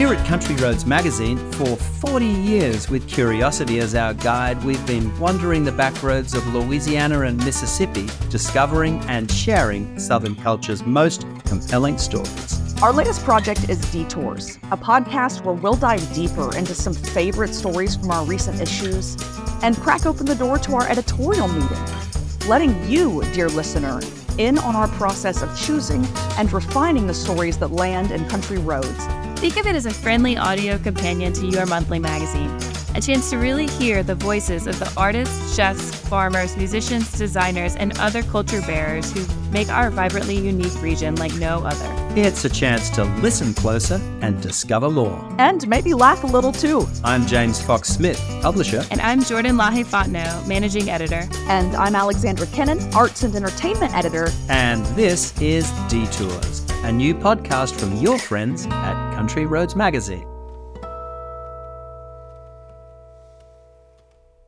Here at Country Roads Magazine, for 40 years, with curiosity as our guide, we've been wandering the back roads of Louisiana and Mississippi, discovering and sharing Southern culture's most compelling stories. Our latest project is Detours, a podcast where we'll dive deeper into some favorite stories from our recent issues and crack open the door to our editorial meeting, letting you, dear listener, in on our process of choosing and refining the stories that land in country roads Think of it as a friendly audio companion to your monthly magazine, a chance to really hear the voices of the artists, chefs, farmers, musicians, designers, and other culture bearers who make our vibrantly unique region like no other. It's a chance to listen closer and discover more. And maybe laugh a little too. I'm James Fox Smith, publisher. And I'm Jordan LaHaye Fontenot, managing editor. And I'm Alexandra Kennon, arts and entertainment editor. And this is Detours a new podcast from your friends at Country Roads Magazine.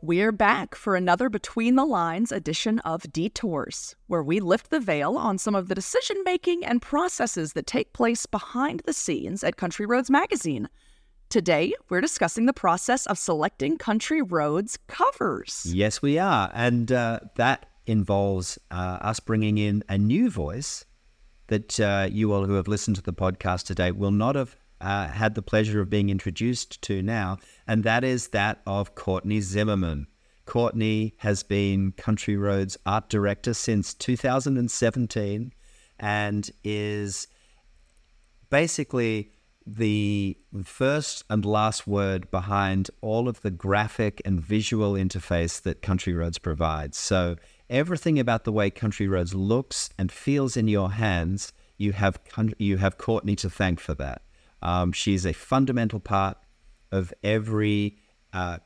We're back for another Between the Lines edition of Detours, where we lift the veil on some of the decision making and processes that take place behind the scenes at Country Roads Magazine. Today, we're discussing the process of selecting Country Roads covers. Yes, we are. And uh, that involves uh, us bringing in a new voice that uh, you all who have listened to the podcast today will not have uh, had the pleasure of being introduced to now, and that is that of Kourtney Zimmerman. Kourtney has been Country Roads art director since 2017 and is basically the first and last word behind all of the graphic and visual interface that Country Roads provides. So everything about the way Country Roads looks and feels in your hands, you have you have Kourtney to thank for that. Um, she's a fundamental part of every uh,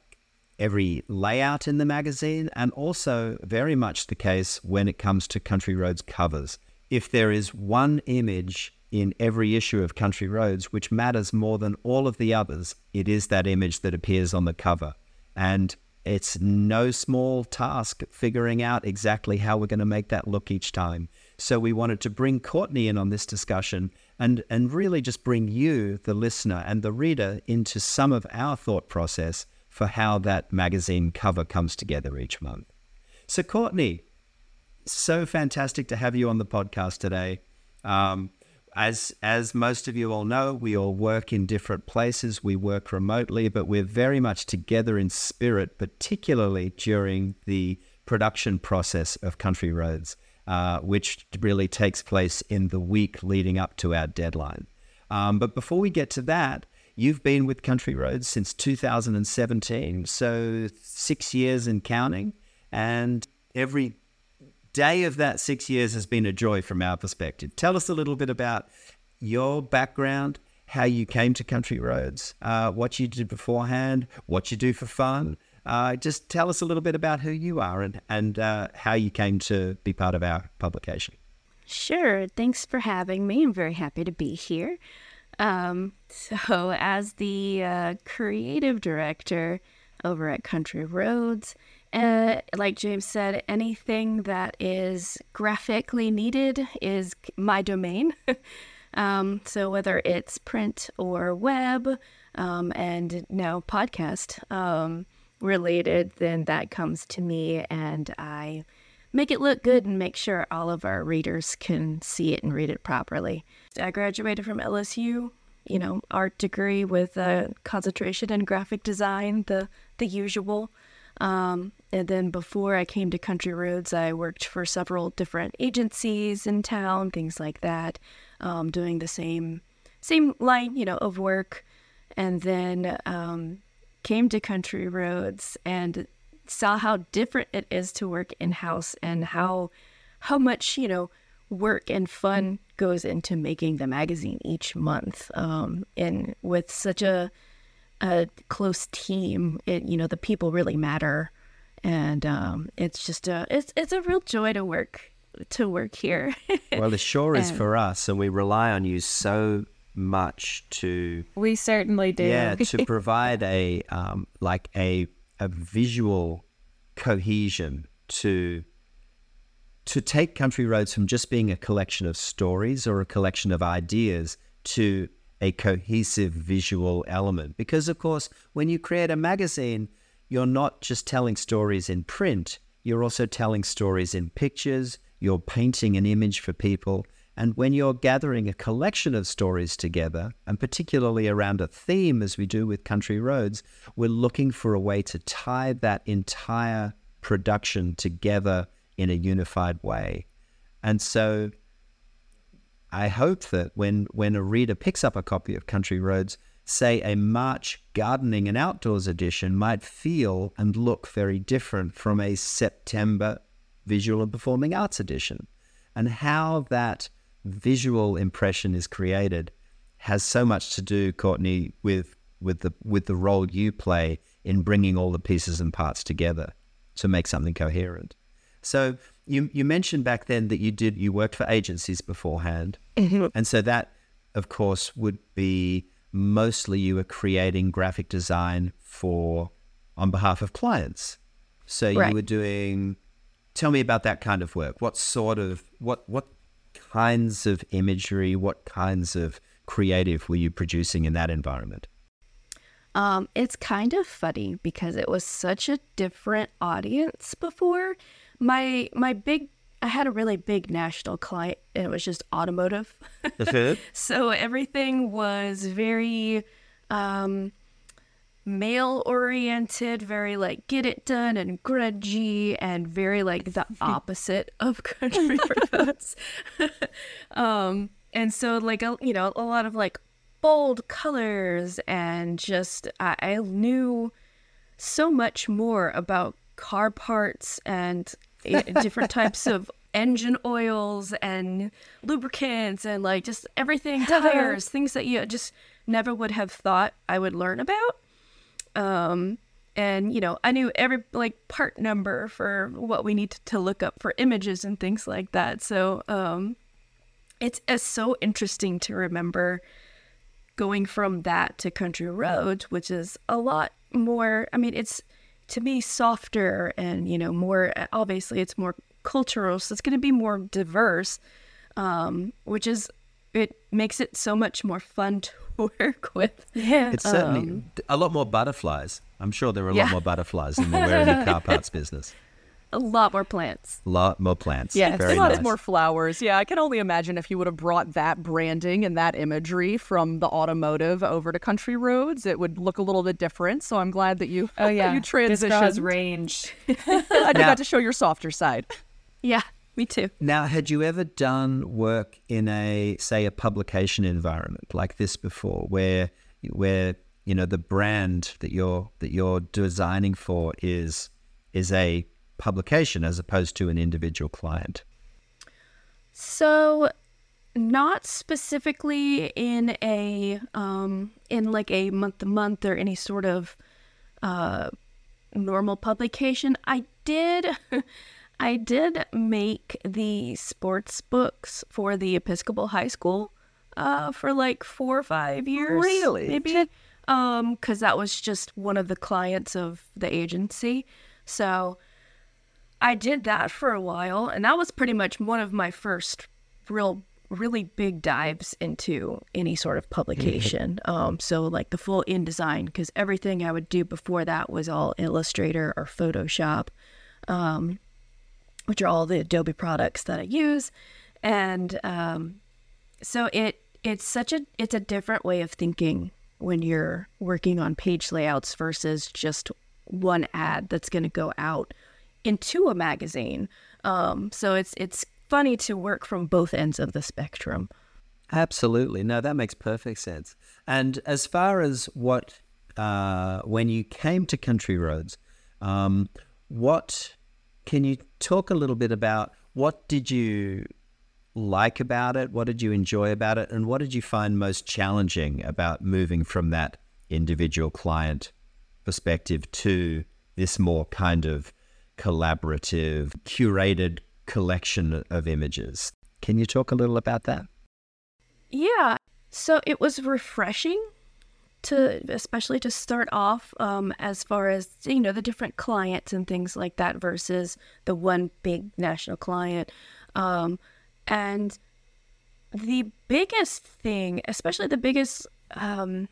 every layout in the magazine, and also very much the case when it comes to Country Roads covers. If there is one image in every issue of Country Roads which matters more than all of the others, it is that image that appears on the cover. And it's no small task figuring out exactly how we're going to make that look each time. So we wanted to bring Kourtney in on this discussion and, and really just bring you, the listener and the reader, into some of our thought process for how that magazine cover comes together each month. So, Kourtney, so fantastic to have you on the podcast today. Um, as as most of you all know, we all work in different places. We work remotely, but we're very much together in spirit, particularly during the production process of Country Roads, uh, which really takes place in the week leading up to our deadline. Um, but before we get to that, you've been with Country Roads since 2017, so six years and counting, and every day of that six years has been a joy from our perspective. Tell us a little bit about your background, how you came to Country Roads, uh, what you did beforehand, what you do for fun. Uh, just tell us a little bit about who you are and, and uh, how you came to be part of our publication. Sure. Thanks for having me. I'm very happy to be here. Um, so, as the uh, creative director over at Country Roads, uh, like James said, anything that is graphically needed is my domain. um, so whether it's print or web, um, and now podcast um, related, then that comes to me, and I make it look good and make sure all of our readers can see it and read it properly. I graduated from LSU, you know, art degree with a concentration in graphic design, the the usual. Um, and then before I came to Country Roads, I worked for several different agencies in town, things like that, um, doing the same same line, you know, of work. And then um, came to Country Roads and saw how different it is to work in house and how how much you know work and fun goes into making the magazine each month. Um, and with such a a close team, it you know the people really matter, and um, it's just a it's it's a real joy to work to work here. well, it sure is and, for us, and we rely on you so much to we certainly do yeah to provide a um, like a a visual cohesion to to take country roads from just being a collection of stories or a collection of ideas to a cohesive visual element. Because, of course, when you create a magazine, you're not just telling stories in print, you're also telling stories in pictures, you're painting an image for people. And when you're gathering a collection of stories together, and particularly around a theme, as we do with Country Roads, we're looking for a way to tie that entire production together in a unified way. And so I hope that when, when a reader picks up a copy of Country Roads, say a March gardening and outdoors edition might feel and look very different from a September visual and performing arts edition. And how that visual impression is created has so much to do, Kourtney, with with the with the role you play in bringing all the pieces and parts together to make something coherent. So you you mentioned back then that you did you worked for agencies beforehand, mm-hmm. and so that of course would be mostly you were creating graphic design for on behalf of clients. So you were doing. Tell me about that kind of work. What sort of what what kinds of imagery, what kinds of creative were you producing in that environment? Um, it's kind of funny because it was such a different audience before. My my big I had a really big national client and it was just automotive. so everything was very um, male oriented, very like get it done and grudgy, and very like the opposite of country roads. um, and so like a, you know a lot of like bold colors and just I, I knew so much more about car parts and different types of engine oils and lubricants and like just everything tires things that you just never would have thought I would learn about um, and you know, I knew every like part number for what we need to look up for images and things like that. So um, it's, it's so interesting to remember going from that to country roads, which is a lot more. I mean, it's to me softer and you know more. Obviously, it's more cultural, so it's going to be more diverse, um, which is it makes it so much more fun to work with. Yeah. It's certainly um, a lot more butterflies. I'm sure there are a yeah. lot more butterflies than there were in the car parts business. A lot more plants. A lot more plants. Yeah, Very lots nice. more flowers. Yeah, I can only imagine if you would have brought that branding and that imagery from the automotive over to country roads, it would look a little bit different. So I'm glad that you oh yeah you transitioned. This range. I now, got to show your softer side. Yeah. Me too. Now, had you ever done work in a, say, a publication environment like this before, where, where you know the brand that you're that you're designing for is is a publication as opposed to an individual client? So, not specifically in a um, in like a month to month or any sort of uh, normal publication. I did. I did make the sports books for the Episcopal High School uh, for like four or five years. Really? Maybe. Um, because that was just one of the clients of the agency. So I did that for a while, and that was pretty much one of my first real really big dives into any sort of publication. um, so like the full InDesign, because everything I would do before that was all Illustrator or Photoshop. Um, which are all the Adobe products that I use. And um, so it it's such a it's a different way of thinking when you're working on page layouts versus just one ad that's going to go out into a magazine. Um, so it's it's funny to work from both ends of the spectrum. Absolutely, no, that makes perfect sense. And as far as what uh, when you came to Country Roads, um, what can you talk a little bit about what did you like about it? What did you enjoy about it? And what did you find most challenging about moving from that individual client perspective to this more kind of collaborative, curated collection of images? Can you talk a little about that? Yeah. So it was refreshing to especially to start off um, as far as you know the different clients and things like that versus the one big national client um, and the biggest thing, especially the biggest um,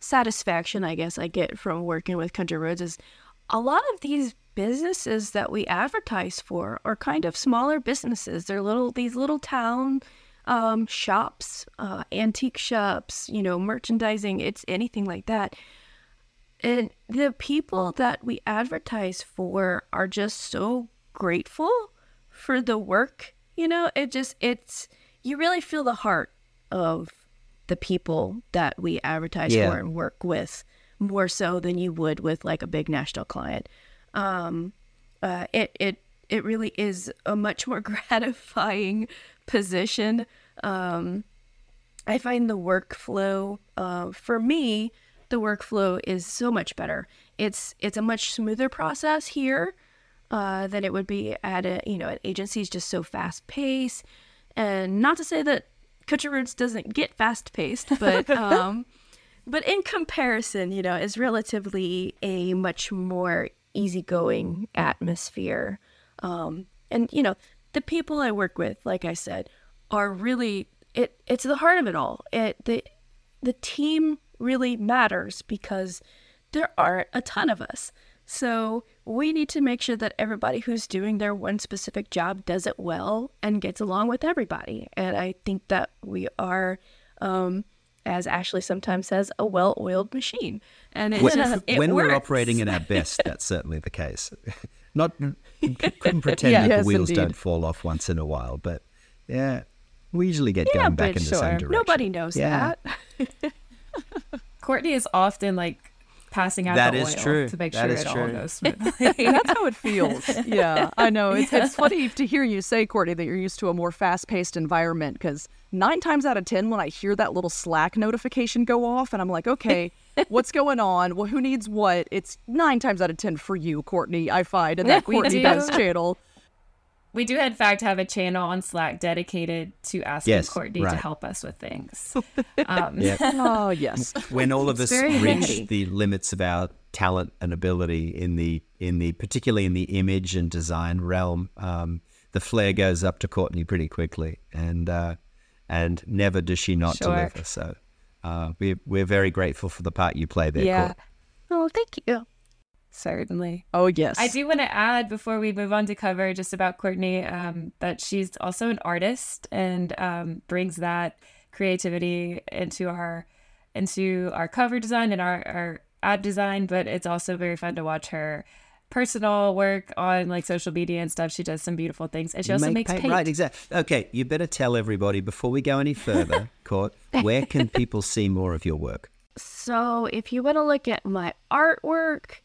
satisfaction, I guess, I get from working with Country Roads is a lot of these businesses that we advertise for are kind of smaller businesses. They're little, these little town um, shops, uh, antique shops, you know, merchandising, it's anything like that. And the people that we advertise for are just so grateful for the work. You know, it just, it's, you really feel the heart of the people that we advertise yeah. for and work with more so than you would with like a big national client. Um, uh, it, it, it really is a much more gratifying position. Um, I find the workflow uh, for me, the workflow is so much better. It's it's a much smoother process here uh, than it would be at a you know an agency is just so fast paced. And not to say that Country Roads doesn't get fast paced, but um, but in comparison, you know, is relatively a much more easygoing atmosphere. Um, and you know, the people I work with, like I said, are really it. It's the heart of it all. It the the team really matters because there aren't a ton of us. So we need to make sure that everybody who's doing their one specific job does it well and gets along with everybody. And I think that we are, um, as Ashley sometimes says, a well-oiled machine. And it, when, it when we're operating in our best, that's certainly the case. Not couldn't pretend yeah, that yes, the wheels indeed. don't fall off once in a while, but yeah, we usually get yeah, going back in sure. the same direction. Nobody knows yeah. that. Kourtney is often like passing out that the is oil true. to make that sure it true. all goes smoothly. That's how it feels. Yeah, I know. It's, it's funny to hear you say, Kourtney, that you're used to a more fast-paced environment because nine times out of ten, when I hear that little Slack notification go off, and I'm like, okay, what's going on? Well, who needs what? It's nine times out of ten for you, Kourtney. I find, and that Kourtney does channel we do, in fact, have a channel on Slack dedicated to asking yes, Kourtney right. to help us with things. Um, oh, yes. When all of us reach handy. the limits of our talent and ability in the in the particularly in the image and design realm, um, the flare goes up to Kourtney pretty quickly, and uh, and never does she not sure. deliver. So uh, we're we're very grateful for the part you play there. Yeah. Court. Oh, thank you. Certainly. Oh, yes. I do want to add before we move on to cover just about Kourtney um, that she's also an artist and um, brings that creativity into our into our cover design and our, our ad design. But it's also very fun to watch her personal work on like social media and stuff. She does some beautiful things, and she also Make makes paint. paint. Right, exactly. Okay, you better tell everybody before we go any further, Court. Where can people see more of your work? So, if you want to look at my artwork,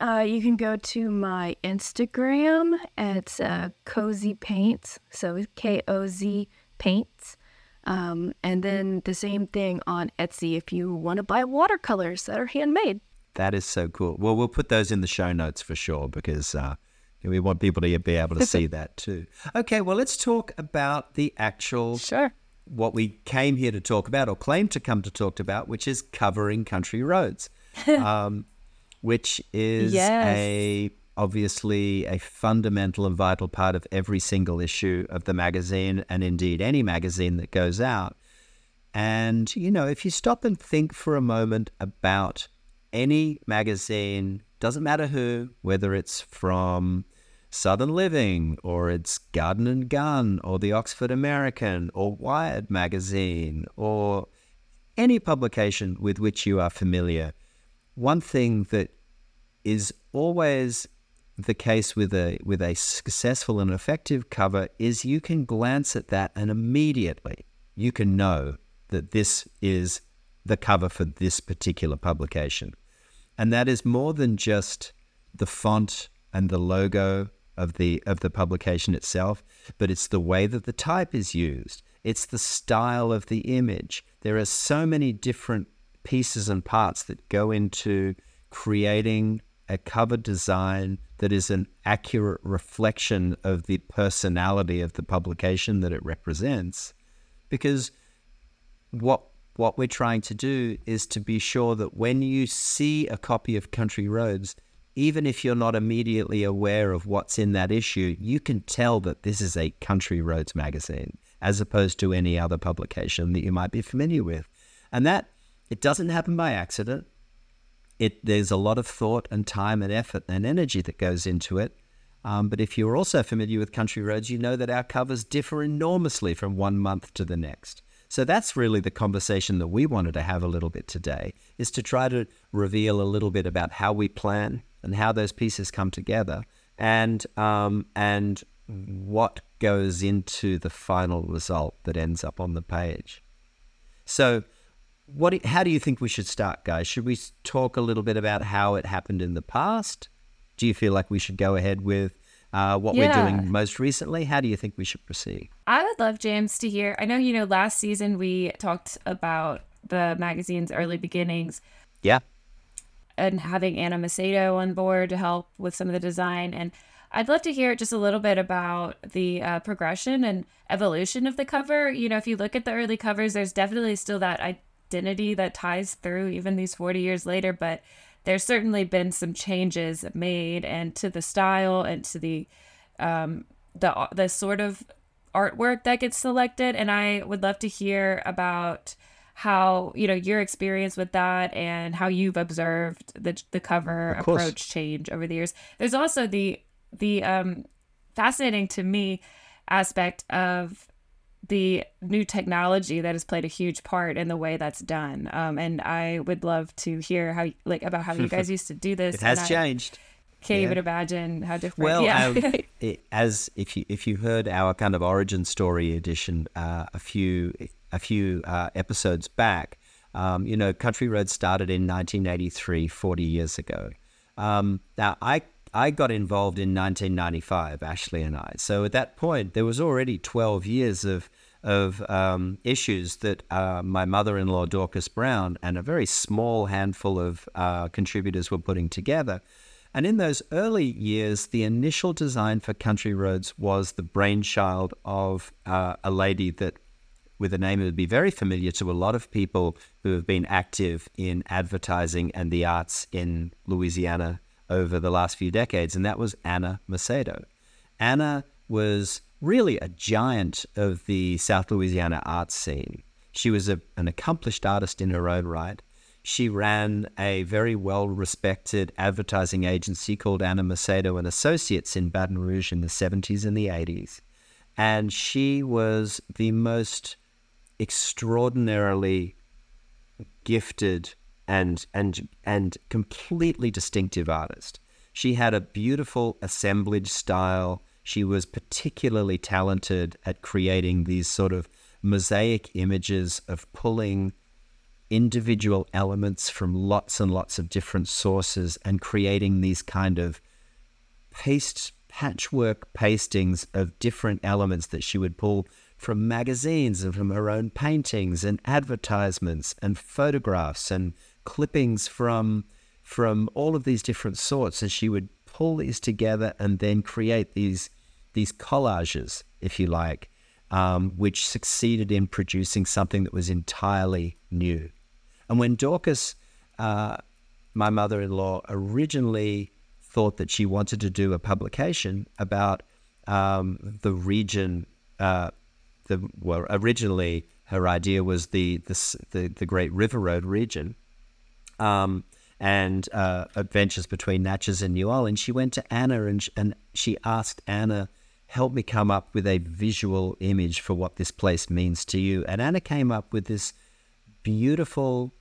uh, you can go to my Instagram. It's uh, Cozy Paints. So K O Z Paints. Um, and then the same thing on Etsy if you want to buy watercolors that are handmade. That is so cool. Well, we'll put those in the show notes for sure because uh, we want people to be able to see that too. Okay, well, let's talk about the actual. Sure. What we came here to talk about, or claim to come to talk about, which is covering country roads. Um, which is yes. a obviously a fundamental and vital part of every single issue of the magazine and indeed any magazine that goes out. And, you know, if you stop and think for a moment about any magazine, doesn't matter who, whether it's from Southern Living or it's Garden and Gun or the Oxford American or Wired magazine or any publication with which you are familiar, one thing that is always the case with a with a successful and effective cover is you can glance at that and immediately you can know that this is the cover for this particular publication. And that is more than just the font and the logo of the of the publication itself, but it's the way that the type is used. It's the style of the image. There are so many different pieces and parts that go into creating a cover design that is an accurate reflection of the personality of the publication that it represents. Because what what we're trying to do is to be sure that when you see a copy of Country Roads, even if you're not immediately aware of what's in that issue, you can tell that this is a Country Roads magazine as opposed to any other publication that you might be familiar with. And that it doesn't happen by accident. It there's a lot of thought and time and effort and energy that goes into it. Um, but if you're also familiar with Country Roads, you know that our covers differ enormously from one month to the next. So that's really the conversation that we wanted to have a little bit today, is to try to reveal a little bit about how we plan and how those pieces come together, and um, and what goes into the final result that ends up on the page. So, what? How do you think we should start, guys? Should we talk a little bit about how it happened in the past? Do you feel like we should go ahead with uh, what yeah. we're doing most recently? How do you think we should proceed? I would love James to hear. I know you know last season we talked about the magazine's early beginnings. Yeah. And having Anna Macedo on board to help with some of the design and I'd love to hear just a little bit about the uh, progression and evolution of the cover. You know, if you look at the early covers, there's definitely still that identity that ties through even these 40 years later, but there's certainly been some changes made and to the style and to the um, the the sort of artwork that gets selected. And I would love to hear about how you know your experience with that and how you've observed the the cover approach change over the years. There's also the the um, fascinating to me aspect of the new technology that has played a huge part in the way that's done. Um, and I would love to hear how like about how you guys used to do this. it has changed. Can't yeah. even imagine how different. Well, yeah. um, it, as if you if you heard our kind of origin story edition uh, a few a few uh, episodes back, um, you know, Country Road started in 1983, 40 years ago. Um, now, I I got involved in 1995, Ashley and I. So at that point, there was already 12 years of of um, issues that uh, my mother-in-law Dorcas Brown and a very small handful of uh, contributors were putting together. And in those early years, the initial design for Country Roads was the brainchild of uh, a lady that, with a name that would be very familiar to a lot of people who have been active in advertising and the arts in Louisiana over the last few decades, and that was Anna Macedo. Anna was really a giant of the South Louisiana art scene. She was a, an accomplished artist in her own right. She ran a very well respected advertising agency called Anna Macedo and Associates in Baton Rouge in the 70s and the 80s. And she was the most extraordinarily gifted and and and completely distinctive artist. She had a beautiful assemblage style. She was particularly talented at creating these sort of mosaic images of pulling individual elements from lots and lots of different sources and creating these kind of paste patchwork pastings of different elements that she would pull from magazines and from her own paintings and advertisements and photographs and clippings from from all of these different sorts, and she would pull these together and then create these these collages, if you like, um, which succeeded in producing something that was entirely new. And when Dorcas, uh, my mother-in-law, originally thought that she wanted to do a publication about um, the region, uh, the well, originally her idea was the the, the, the Great River Road region, um, and uh, adventures between Natchez and New Orleans, she went to Anna and, and she asked Anna, help me come up with a visual image for what this place means to you. And Anna came up with this beautiful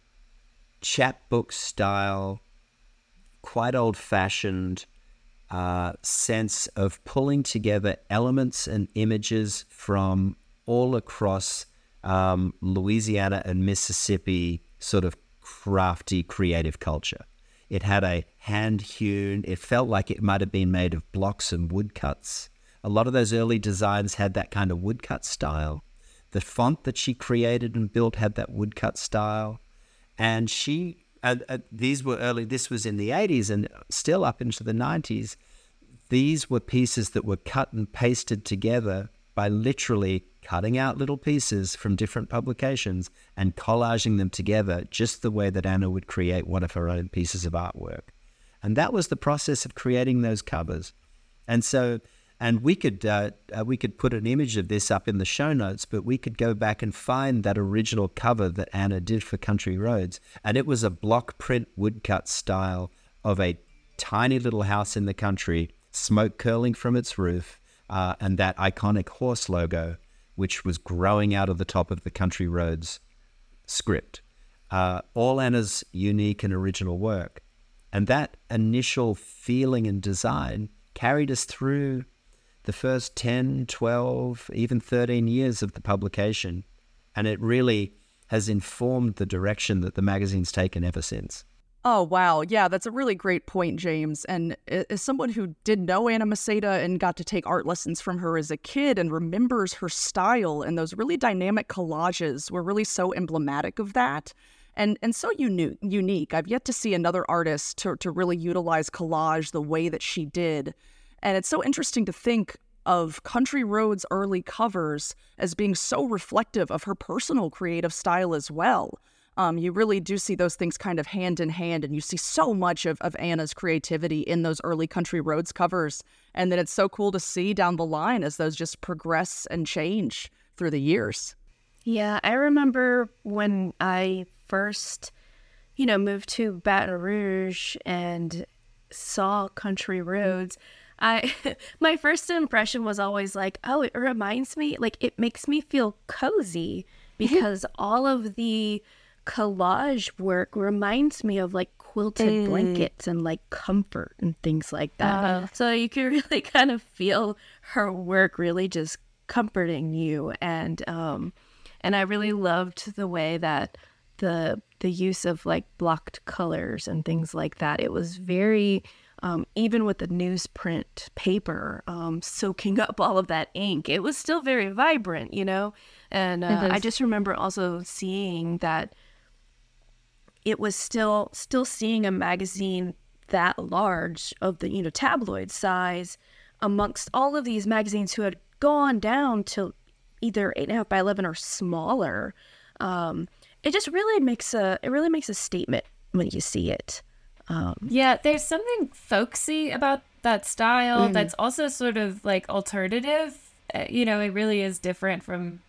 chapbook style, quite old fashioned uh, sense of pulling together elements and images from all across um, Louisiana and Mississippi, sort of crafty, creative culture. It had a hand hewn, it felt like it might have been made of blocks and woodcuts. A lot of those early designs had that kind of woodcut style. The font that she created and built had that woodcut style. And she, uh, uh, these were early, this was in the 80s and still up into the 90s. These were pieces that were cut and pasted together by literally cutting out little pieces from different publications and collaging them together just the way that Anna would create one of her own pieces of artwork. And that was the process of creating those covers. And so, and we could uh, uh, we could put an image of this up in the show notes, but we could go back and find that original cover that Anna did for Country Roads, and it was a block print woodcut style of a tiny little house in the country, smoke curling from its roof, uh, and that iconic horse logo, which was growing out of the top of the Country Roads script. Uh, all Anna's unique and original work. And that initial feeling and design carried us through the first 10, 12, even 13 years of the publication. And it really has informed the direction that the magazine's taken ever since. Oh, wow. Yeah, that's a really great point, James. And as someone who did know Anna Macedo and got to take art lessons from her as a kid and remembers her style and those really dynamic collages were really so emblematic of that and and so uni- unique. I've yet to see another artist to, to really utilize collage the way that she did. And it's so interesting to think of Country Roads' early covers as being so reflective of her personal creative style as well um, you really do see those things kind of hand in hand, and you see so much of, of Anna's creativity in those early Country Roads covers. And then it's so cool to see down the line as those just progress and change through the years. Yeah, I remember when I first, you know, moved to Baton Rouge and saw Country Roads. I my first impression was always like, oh, it reminds me like it makes me feel cozy because all of the collage work reminds me of like quilted mm. blankets and like comfort and things like that. Uh, so you can really kind of feel her work really just comforting you and um and I really loved the way that the the use of like blocked colors and things like that. It was very um, even with the newsprint paper um, soaking up all of that ink, it was still very vibrant, you know. And uh, I just remember also seeing that it was still still seeing a magazine that large of the you know tabloid size amongst all of these magazines who had gone down to either eight and a half by eleven or smaller. Um, it just really makes a it really makes a statement when you see it. Um, yeah, there's something folksy about that style mm-hmm. that's also sort of like alternative. Uh, you know, it really is different from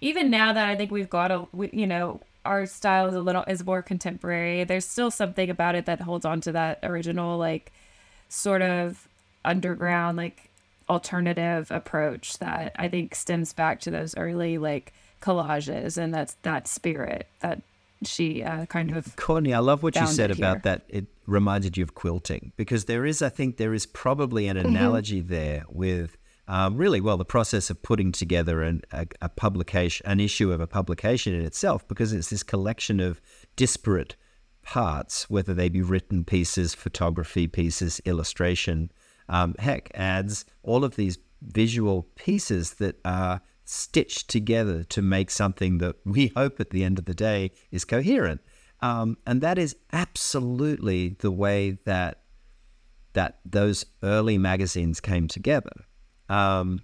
even now that I think we've got a you know our style is a little is more contemporary. There's still something about it that holds on to that original like sort of underground like alternative approach that I think stems back to those early like collages and that's that spirit that she uh, kind of Kourtney, I love what you said here. about that. It reminded you of quilting because there is, I think, there is probably an mm-hmm. analogy there with um, really well the process of putting together an, a, a, publication, an issue of a publication in itself, because it's this collection of disparate parts, whether they be written pieces, photography pieces, illustration, um, heck, ads, all of these visual pieces that are stitched together to make something that we hope at the end of the day is coherent. Um, and that is absolutely the way that that those early magazines came together. Um,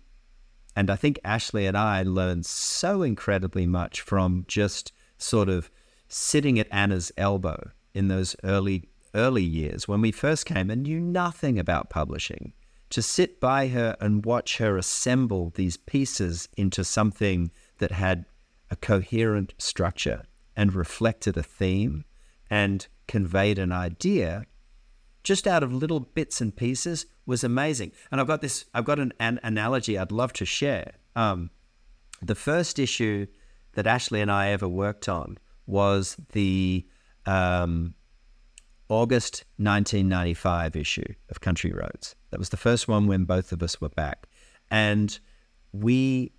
and I think Ashley and I learned so incredibly much from just sort of sitting at Anna's elbow in those early early years when we first came and knew nothing about publishing. To sit by her and watch her assemble these pieces into something that had a coherent structure and reflected a theme and conveyed an idea just out of little bits and pieces was amazing. And I've got this, I've got an, an analogy I'd love to share. Um, the first issue that Ashley and I ever worked on was the um, August 1995 issue of Country Roads. That was the first one when both of us were back, and we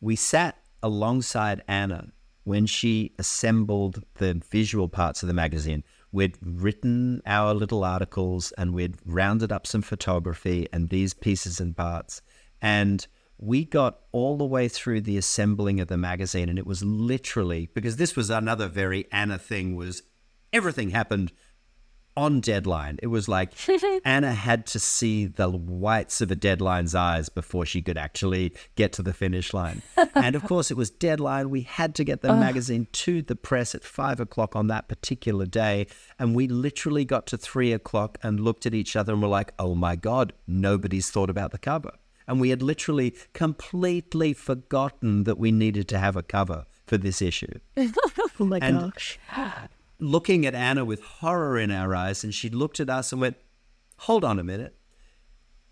we sat alongside Anna when she assembled the visual parts of the magazine we'd written our little articles and we'd rounded up some photography and these pieces and parts. And we got all the way through the assembling of the magazine and it was literally because this was another very Anna thing was everything happened on deadline. It was like Anna had to see the whites of a deadline's eyes before she could actually get to the finish line. and of course, it was deadline. We had to get the magazine to the press at five o'clock on that particular day. And we literally got to three o'clock and looked at each other and were like, oh my God, nobody's thought about the cover. And we had literally completely forgotten that we needed to have a cover for this issue. oh my And- gosh. looking at Anna with horror in our eyes, and she looked at us and went, Hold on a minute.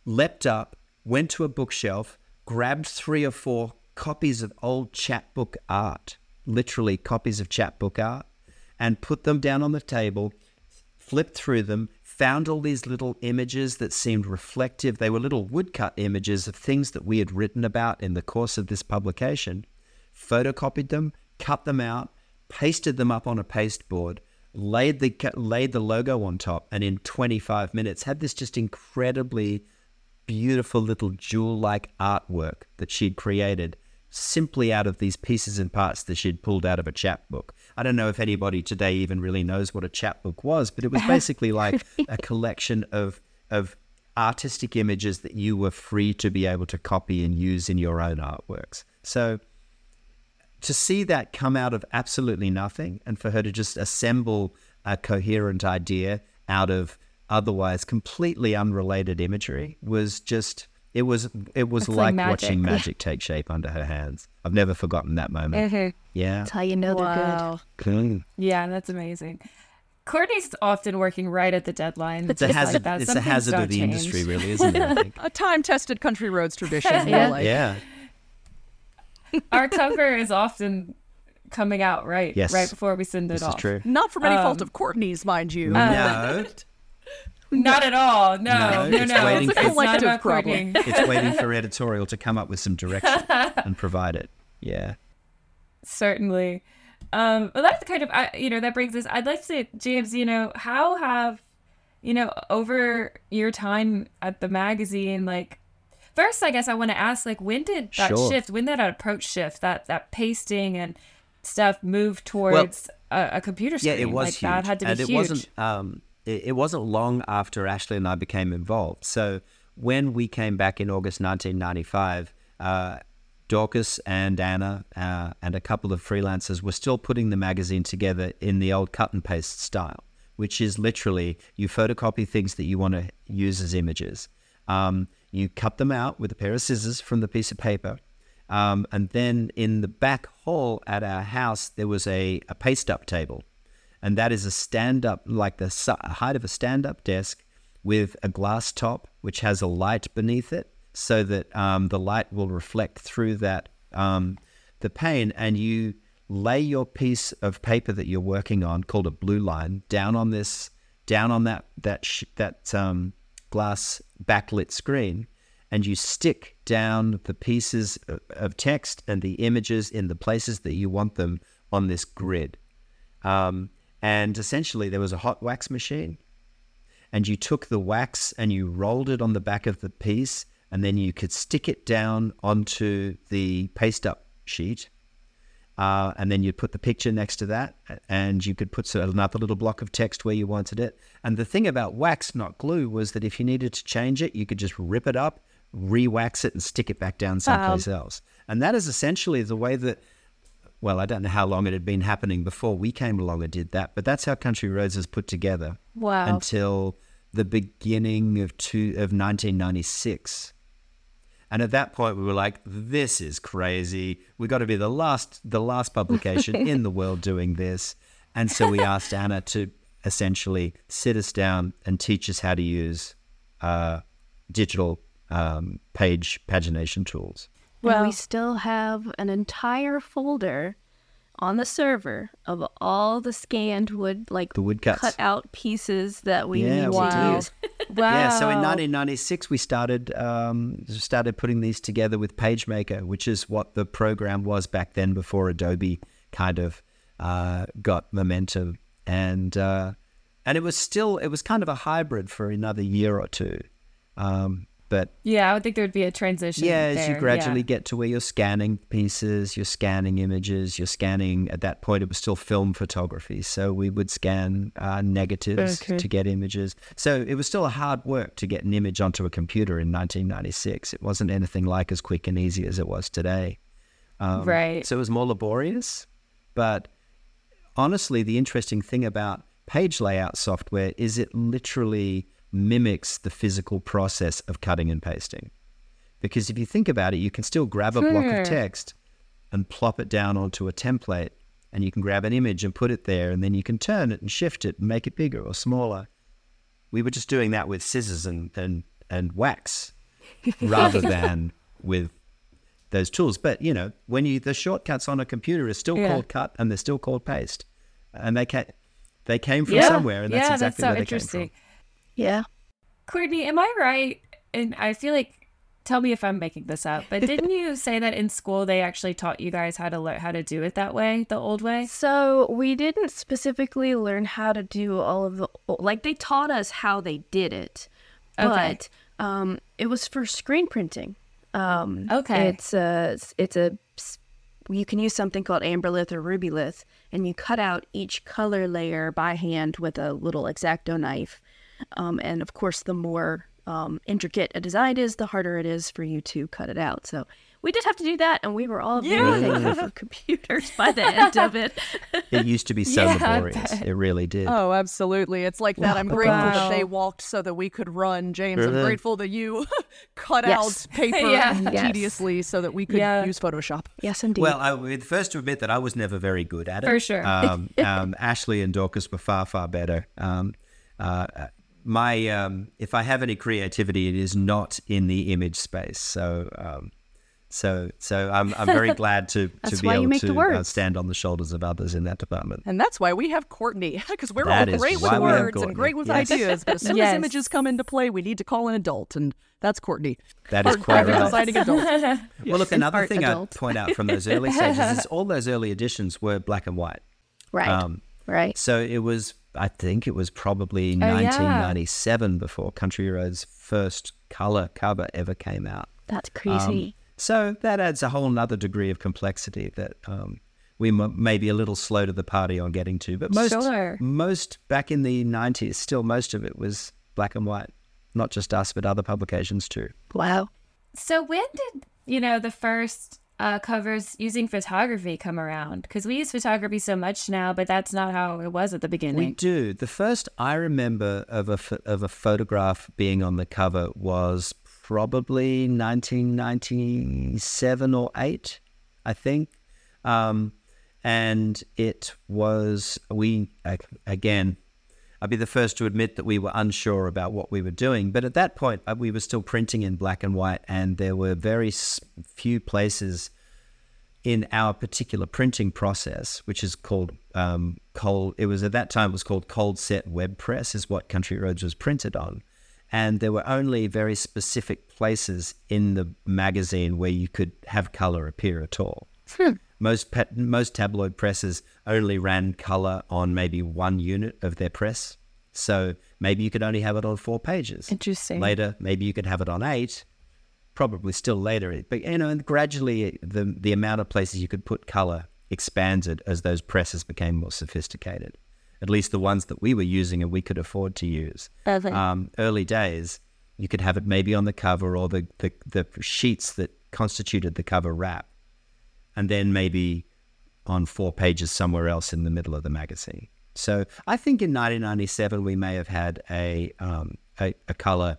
Leapt up, went to a bookshelf, grabbed three or four copies of old chapbook art, literally copies of chapbook art, and put them down on the table, flipped through them, found all these little images that seemed reflective. They were little woodcut images of things that we had written about in the course of this publication, photocopied them, cut them out, pasted them up on a pasteboard, laid the laid the logo on top, and in 25 minutes had this just incredibly beautiful little jewel-like artwork that she'd created simply out of these pieces and parts that she'd pulled out of a chapbook. I don't know if anybody today even really knows what a chapbook was, but it was basically like a collection of of artistic images that you were free to be able to copy and use in your own artworks. So to see that come out of absolutely nothing and for her to just assemble a coherent idea out of otherwise completely unrelated imagery was just it was it was It's like like, magic. watching Yeah. magic take shape under her hands. I've never forgotten that moment. Mm-hmm. Yeah. That's how you know they're good. Cool. Yeah, that's amazing. Kourtney's often working right at the deadline. It's a just like hazard. it's a hazard of the change. industry, really, isn't it? A time-tested country roads tradition. Yeah. yeah. Like, yeah. Our cover is often coming out right, Yes. right before we send it This off. is true. Not from any fault Um, of Kourtney's, mind you. no, Not at all. No, No, no, it's no. waiting It's, for- it's not Collective about problem. It's waiting for editorial to come up with some direction and provide it. Yeah. Certainly. Um, well, that's kind of, you know, that brings us, I'd like to say, James, you know, how have, you know, over your time at the magazine, like, first, I guess I want to ask, like, when did that Sure. shift, when did that approach shift, that, that pasting and stuff move towards a, a computer screen? Yeah, it was like, huge, that had to be and it huge. wasn't. Um, it, it wasn't long after Ashley and I became involved. So when we came back in August 1995, uh, Dorcas and Anna uh, and a couple of freelancers were still putting the magazine together in the old cut and paste style, which is literally you photocopy things that you want to use as images. Um, you cut them out with a pair of scissors from the piece of paper. Um, and then in the back hall at our house, there was a, a paste up table. And that is a stand up, like the si- height of a stand up desk with a glass top, which has a light beneath it so that um, the light will reflect through that, um, the pane. And you lay your piece of paper that you're working on, called a blue line, down on this, down on that, that, sh- that um, glass backlit screen and you stick down the pieces of- text and the images in the places that you want them on this grid. Um, and essentially, there was a hot wax machine, and you took the wax and you rolled it on the back of the piece, and then you could stick it down onto the paste up sheet. Uh, and then you'd put the picture next to that, and you could put another little block of text where you wanted it. And the thing about wax, not glue, was that if you needed to change it, you could just rip it up, re-wax it, and stick it back down someplace else. And that is essentially the way that. Well, I don't know how long it had been happening before we came along and did that, but that's how Country Roads is put together Wow. until the beginning of two of 1996. And at that point, we were like, "This is crazy. We got to be the last, the last publication in the world doing this." And so we asked Anna to essentially sit us down and teach us how to use uh, digital um, page pagination tools. Well, Well- we still have an entire folder on the server of all the scanned wood, like The woodcuts. cut out pieces that we Yeah, need we to use. Wow. Yeah, so in 1996 we started um, started putting these together with PageMaker, which is what the program was back then before Adobe kind of uh, got momentum, and uh, and it was still it was kind of a hybrid for another year or two. Um, But Yeah, I would think there would be a transition. yeah, as you gradually yeah. get to where you're scanning pieces, you're scanning images, you're scanning. At that point, it was still film photography, so we would scan uh, negatives Okay. to get images. So it was still a hard work to get an image onto a computer in 1996. It wasn't anything like as quick and easy as it was today. Um, Right. So it was more laborious, but honestly, the interesting thing about page layout software is it literally mimics the physical process of cutting and pasting. Because if you think about it, you can still grab a block of text and plop it down onto a template, and you can grab an image and put it there, and then you can turn it and shift it and make it bigger or smaller. We were just doing that with scissors and, and, and wax rather than with those tools. But you know, when you the shortcuts on a computer are still Yeah. called cut and they're still called paste, and they ca- they came from Yeah, somewhere, and that's yeah, exactly that's so where they interesting. came from. Yeah. Kourtney, am I right? And I feel like, tell me if I'm making this up, but didn't you say that in school they actually taught you guys how to learn how to do it that way, the old way? So we didn't specifically learn how to do all of the like they taught us how they did it, Okay. but um, it was for screen printing. Um, Okay. it's a it's a you can use something called amberlith or rubylith, and you cut out each color layer by hand with a little exacto knife. Um, and of course, the more um, intricate a design is, the harder it is for you to cut it out. So we did have to do that, and we were all very thankful for computers by the end of it. It used to be so Yeah, laborious. It really did. Oh, absolutely. It's like that. I'm grateful Wow. that they walked so that we could run, James. I'm Mhm. grateful that you cut Yes. out paper Yeah. Yes. tediously so that we could Yeah. use Photoshop. yes, indeed. Well, I would first to admit that I was never very good at it. For sure. Um, um, Ashley and Dorcas were far, far better. Um, uh, my um, if I have any creativity, it is not in the image space. So, um, so, so I'm I'm very glad to to be able to uh, stand on the shoulders of others in that department. And that's why we have Kourtney, because we're That all great with why we have words and great with Yes. ideas. But as soon Yes. as images come into play, we need to call an adult, and that's Kourtney. That is Our quite right. designing adult. Well, look, another thing. I'd point out from those early stages is all those early editions were black and white. right, Um, right. So it was, I think it was probably Oh, yeah. 1997 before Country Roads' first color cover ever came out. That's crazy. So that adds a whole nother degree of complexity that um, we m- may be a little slow to the party on getting to. But most, Sure. most back in the 90s, still most of it was black and white. Not just us, but other publications too. wow. So when did you know the first uh, covers using photography come around? Because we use photography so much now, but that's not how it was at the beginning. We do. The first I remember of a ph- of a photograph being on the cover was probably 1997 or eight, I think, um, and it was we again. I'd be the first to admit that we were unsure about what we were doing, but at that point uh, we were still printing in black and white, and there were very few places in our particular printing process, which is called um, cold. It was at that time it was called cold set web press, is what Country Roads was printed on, and there were only very specific places in the magazine where you could have color appear at all. Most most tabloid presses only ran color on maybe one unit of their press, so maybe you could only have it on four pages. Interesting. Later, maybe you could have it on eight, probably still later. But you know, and gradually the the amount of places you could put color expanded as those presses became more sophisticated. At least the ones that we were using and we could afford to use. Okay. Um, early days, you could have it maybe on the cover or the, the the sheets that constituted the cover wrap, and then maybe on four pages somewhere else in the middle of the magazine. So I think in 1997 we may have had a um, a, a color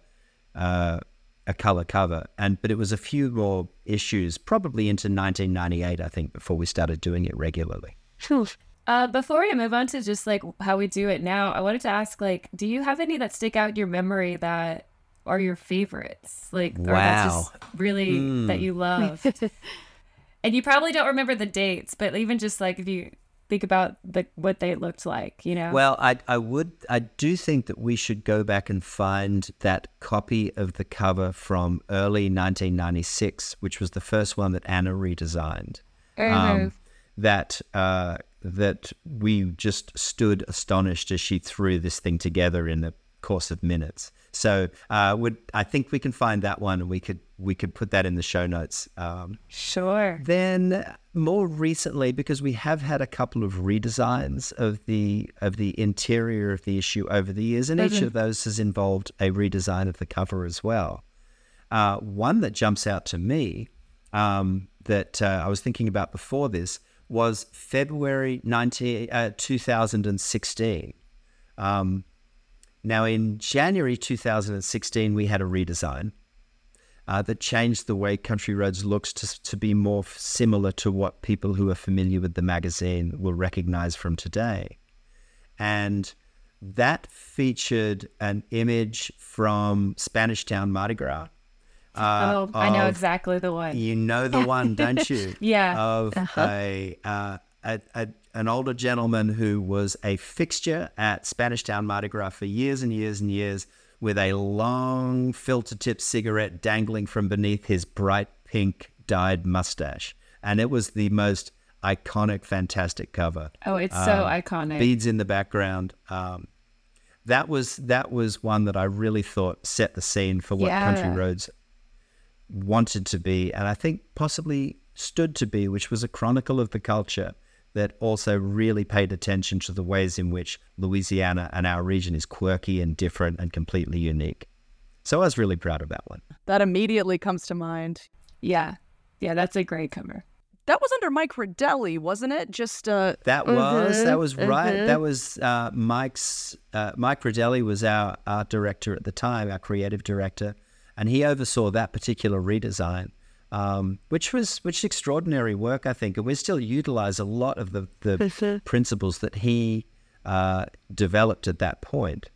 uh, a color cover, and but it was a few more issues, probably into 1998, I think, before we started doing it regularly. Uh, before we move on to just like how we do it now, I wanted to ask like, do you have any that stick out in your memory that are your favorites? Like, or that's Wow. just really that you love? and you probably don't remember the dates, but even just like if you think about the what they looked like, you know? Well, I I would I do think that we should go back and find that copy of the cover from early 1996, which was the first one that Anna redesigned. Um, that uh, that we just stood astonished as she threw this thing together in a course of minutes. So uh, would I think we can find that one and we could we could put that in the show notes. Um, Sure. then more recently, because we have had a couple of redesigns of the of the interior of the issue over the years, and each of those has involved a redesign of the cover as well. Uh, one that jumps out to me um, that uh, I was thinking about before this was February 19, uh, 2016. Um, now, in January 2016, we had a redesign uh, that changed the way Country Roads looks to, to be more similar to what people who are familiar with the magazine will recognize from today. And that featured an image from Spanish Town Mardi Gras. Uh, oh, I know of- exactly the one. You know the one, don't you? Yeah. Of a, uh, a, a an older gentleman who was a fixture at Spanish Town Mardi Gras for years and years and years, with a long filter tip cigarette dangling from beneath his bright pink dyed mustache, and it was the most iconic, fantastic cover Oh, it's so um, iconic. beads in the background. Um, that was that was one that I really thought set the scene for what Country Roads wanted to be, and I think possibly stood to be, which was a chronicle of the culture that also really paid attention to the ways in which Louisiana and our region is quirky and different and completely unique. So I was really proud of that one. That immediately comes to mind. yeah. Yeah, that's a great cover. That was under Mike Rodelli, wasn't it? Just uh, That was that was right. mhm. That was uh, Mike's. Uh, Mike Rodelli was our art director at the time, our creative director, and he oversaw that particular redesign, um, which was which is extraordinary work, I think. And we still utilize a lot of the the principles that he uh, developed at that point.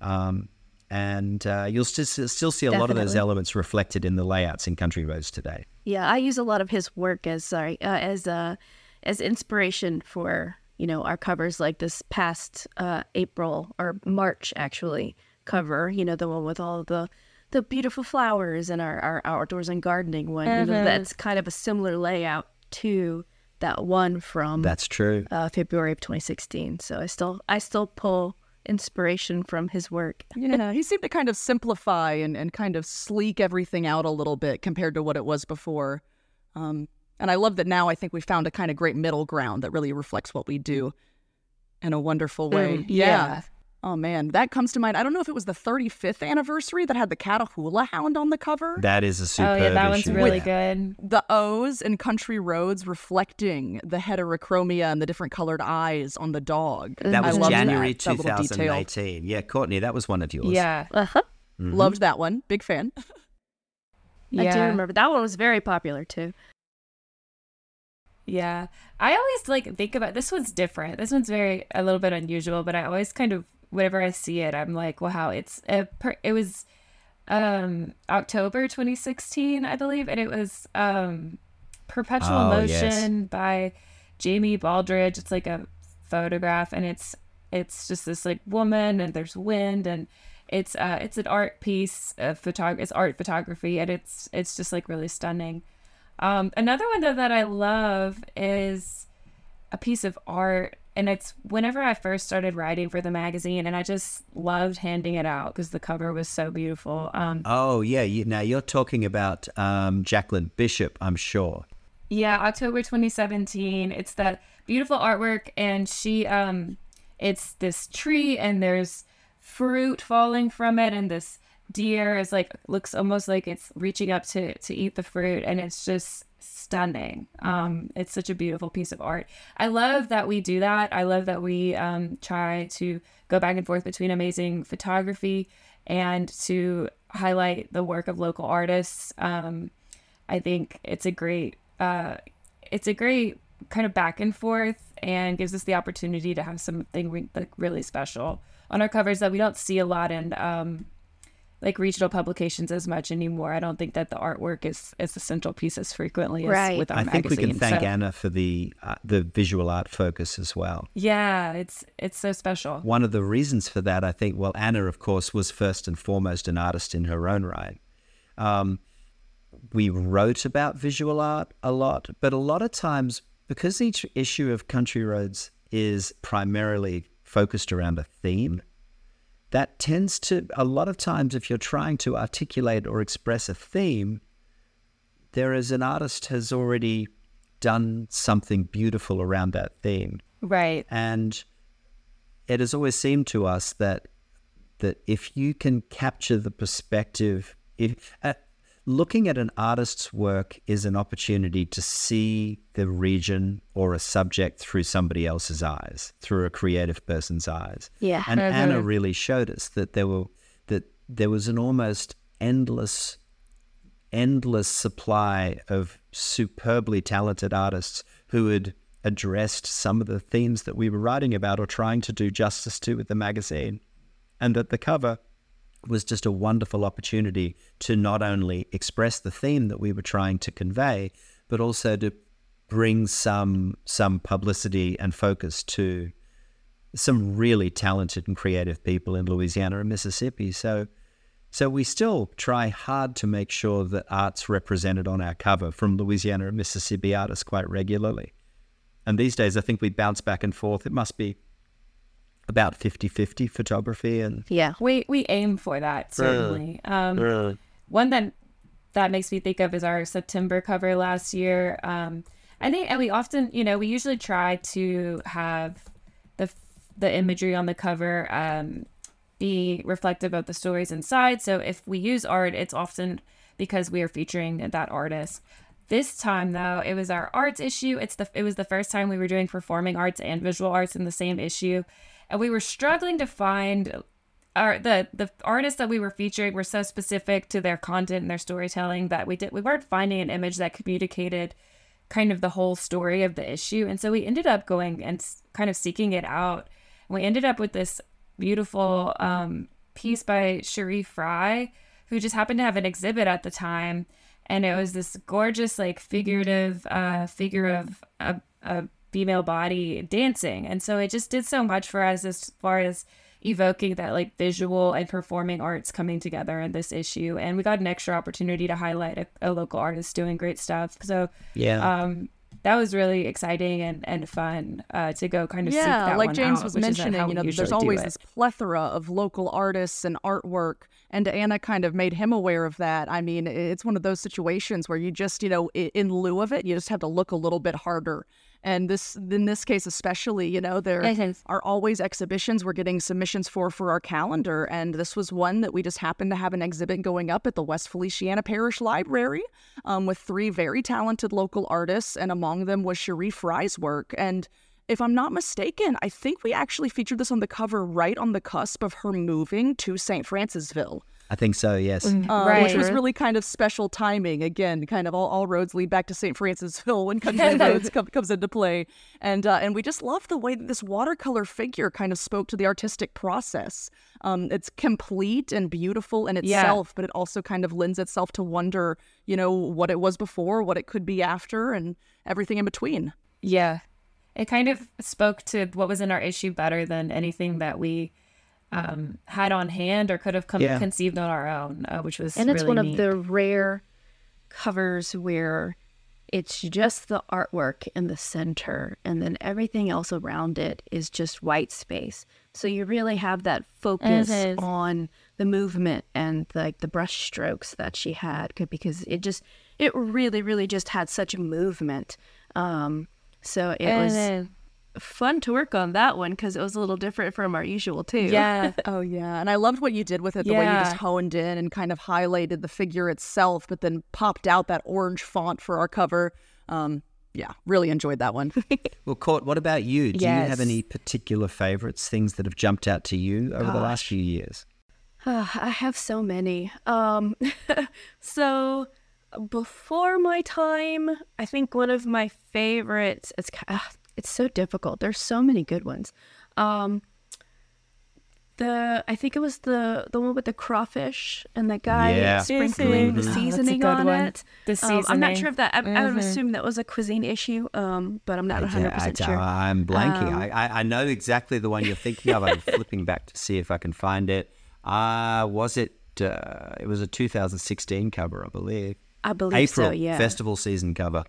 Um, and uh, you'll still still see a lot of those elements reflected in the layouts in Country Roads today. Yeah, I use a lot of his work as sorry uh, as uh, as inspiration for you know our covers like this past uh, April or March actually cover. You know the one with all the the beautiful flowers and our, our outdoors and gardening one. You know that's kind of a similar layout to that one from That's true. uh, February of 2016. So I still I still pull inspiration from his work. yeah, he seemed to kind of simplify and, and kind of sleek everything out a little bit compared to what it was before. Um, and I love that now I think we found a kind of great middle ground that really reflects what we do in a wonderful way. Mm, yeah. Oh man, that comes to mind. I don't know if it was the 35th anniversary that had the Catahoula Hound on the cover. That is a super. Oh superb yeah, that one's issue. really Yeah. good. the O's and country roads reflecting the heterochromia and the different colored eyes on the dog. That was loved January that, that 2018. Yeah, Kourtney, that was one of yours. Yeah. Uh huh. Mhm. Loved that one. Big fan. I do remember that one was very popular too. Yeah. I always like think about this one's different. This one's very a little bit unusual, but I always kind of whenever I see it, I'm like, wow, it's a per- it was um October 2016, I believe, and it was um Perpetual Oh, Motion yes. by Jamie Baldridge. It's like a photograph and it's it's just this like woman and there's wind and it's uh it's an art piece of photography it's art photography and it's it's just like really stunning um, another one though that I love is a piece of art, and it's whenever I first started writing for the magazine, and I just loved handing it out because the cover was so beautiful. Um, Oh, yeah. You, now you're talking about um, Jacqueline Bishop, I'm sure. yeah, October 2017. It's that beautiful artwork, and she, um, it's this tree, and there's fruit falling from it, and this deer is like looks almost like it's reaching up to to eat the fruit, and it's just stunning. Um, it's such a beautiful piece of art. I love that we do that. I love that we um, try to go back and forth between amazing photography and to highlight the work of local artists. Um, I think it's a great uh, it's a great kind of back and forth and gives us the opportunity to have something re- like really special on our covers that we don't see a lot in um, like regional publications as much anymore. I don't think that the artwork is is the central piece as frequently as Right. with our I think we can thank So, Anna for the uh, the visual art focus as well. Yeah, it's it's so special. One of the reasons for that, I think, well, Anna, of course, was first and foremost an artist in her own right. Um, we wrote about visual art a lot, but a lot of times, because each issue of Country Roads is primarily focused around a theme, that tends to, a lot of times, if you're trying to articulate or express a theme, there is an artist has already done something beautiful around that theme. Right. And it has always seemed to us that that if you can capture the perspective, if uh, looking at an artist's work is an opportunity to see the region or a subject through somebody else's eyes, through a creative person's eyes. Yeah. And Mhm. Anna really showed us that there were that there was an almost endless endless supply of superbly talented artists who had addressed some of the themes that we were writing about or trying to do justice to with the magazine. And that the cover was just a wonderful opportunity to not only express the theme that we were trying to convey, but also to bring some some publicity and focus to some really talented and creative people in Louisiana and Mississippi. So so we still try hard to make sure that art's represented on our cover from Louisiana and Mississippi artists quite regularly. And these days I think we bounce back and forth. It must be about 50-50 photography and Yeah. We we aim for that certainly. Um, one that that makes me think of is our September cover last year. Um, I think, and we often, you know, we usually try to have the the imagery on the cover um, be reflective of the stories inside. So if we use art, it's often because we are featuring that artist. This time, though, it was our arts issue. It's the it was the first time we were doing performing arts and visual arts in the same issue, and we were struggling to find our the the artists that we were featuring were so specific to their content and their storytelling that we did we weren't finding an image that communicated kind of the whole story of the issue. And so we ended up going and kind of seeking it out. And we ended up with this beautiful um, piece by Cherie Fry who just happened to have an exhibit at the time. And it was this gorgeous like figurative uh, figure of a, a female body dancing and so it just did so much for us as far as evoking that like visual and performing arts coming together in this issue and we got an extra opportunity to highlight a, a local artist doing great stuff so yeah. um that was really exciting and, and fun uh, to go kind of seek yeah, that like one James out, was mentioning, you know, there's always this plethora of local artists and artwork, and Anna kind of made him aware of that. I mean, it's one of those situations where you just, you know, in lieu of it, you just have to look a little bit harder. And this, in this case especially, you know, there are always exhibitions we're getting submissions for for our calendar, and this was one that we just happened to have an exhibit going up at the West Feliciana Parish Library um, with three very talented local artists, and among them was Cherie Fry's work. And if I'm not mistaken, I think we actually featured this on the cover right on the cusp of her moving to St. Francisville, I think so, yes. uh, Right. which was really kind of special timing. Again, kind of all, all roads lead back to St. Francisville when Country Roads come, comes into play, and uh, and we just love the way that this watercolor figure kind of spoke to the artistic process. Um, it's complete and beautiful in Yeah. itself, but it also kind of lends itself to wonder, you know, what it was before, what it could be after, and everything in between. Yeah. It kind of spoke to what was in our issue better than anything that we um, had on hand or could have come Yeah. conceived on our own, uh, which was and it's really one neat. of the rare covers where it's just the artwork in the center and then everything else around it is just white space so you really have that focus on the movement and like the brush strokes that she had because it just it really really just had such movement um so it was is. Fun to work on that one because it was a little different from our usual too Yeah. Oh yeah, and I loved what you did with it. The way you just honed in and kind of highlighted the figure itself, but then popped out that orange font for our cover. Um, yeah, really enjoyed that one. Well, Court, what about you? Do you have any particular favorites, things that have jumped out to you over the last few years? Ah, I have so many. Um, so before my time, I think one of my favorites. It's ki- ah, it's so difficult. There's so many good ones. Um, the I think it was the the one with the crawfish and the guy Yeah. sprinkling the Mhm. Oh, that's a seasoning good on one. it. The Um, I'm not sure if that. I, I would assume that was a cuisine issue. Um, but I'm not 100 percent I, sure. am blanking. Um, I, I, I know exactly the one you're thinking of. I'm flipping back to see if I can find it. Uh, was it? Uh, it was a 2016 cover, I believe. I believe April so. Yeah. festival season cover.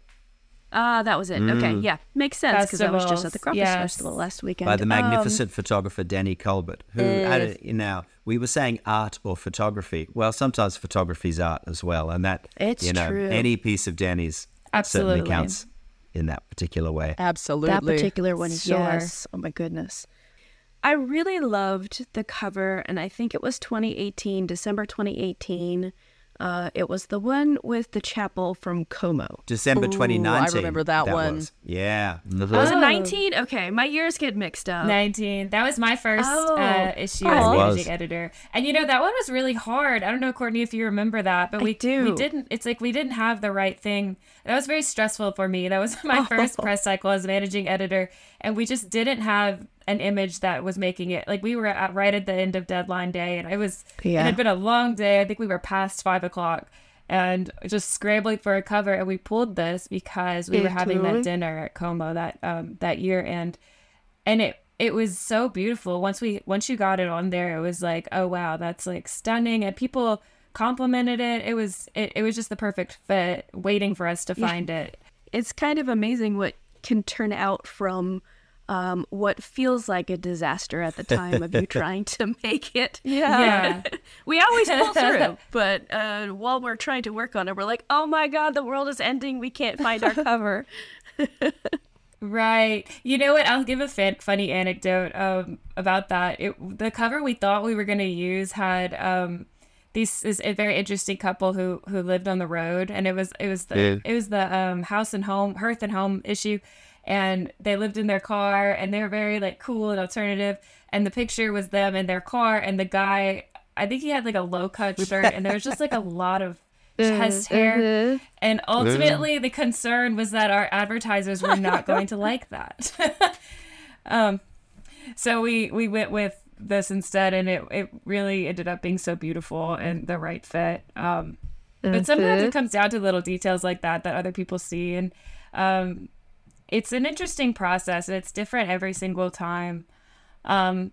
Ah, that was it. Okay, yeah, makes sense because I was just at the Festivals, Crawfish yes. Festival last weekend. by the Um, magnificent photographer Danny Colbert, who had a, now we were saying art or photography. Well, sometimes photography's art as well, and that It's you know true. any piece of Danny's certainly Absolutely. counts in that particular way. Absolutely. that particular one, Sure. yes. Oh my goodness. I really loved the cover, and I think it was 2018, December 2018. Uh, it was the one with the chapel from Como. December Ooh, I remember that one. was. Yeah. Was Oh. it 19? Okay, my years get mixed up. 19. That was my first Oh. uh, issue Oh. as It was. managing editor. And you know, that one was really hard. I don't know, Kourtney, if you remember that, but I we do. we didn't it's like we didn't have the right thing. That was very stressful for me. That was my first Oh. press cycle as managing editor. And we just didn't have an image that was making it like we were at, right at the end of deadline day and I was Yeah. it had been a long day. I think we were past five o'clock and just scrambling for a cover and we pulled this because we were having Totally. that dinner at Como that um that year and and it it was so beautiful once we once you got it on there it was like oh wow that's like stunning and people complimented it it was it, it was just the perfect fit waiting for us to find it It's kind of amazing what can turn out from um, what feels like a disaster at the time of you trying to make it. yeah We always pull through, but uh, while we're trying to work on it, we're like, oh my God, the world is ending. We can't find our cover. Right. You know what? I'll give a fan- funny anecdote um, about that. It, the cover we thought we were going to use had um, these is a very interesting couple who who lived on the road, and it was it was the Yeah. it was the um, house and home hearth and home issue, and they lived in their car, and they were very like cool and alternative. And the picture was them in their car, and the guy, I think he had like a low cut shirt, and there was just like a lot of chest hair. And ultimately, the concern was that our advertisers were not going to like that. um, so we we went with this instead, and it it really ended up being so beautiful and the right fit. Um, but sometimes it comes down to little details like that that other people see, and um, it's an interesting process. and It's different every single time. Um,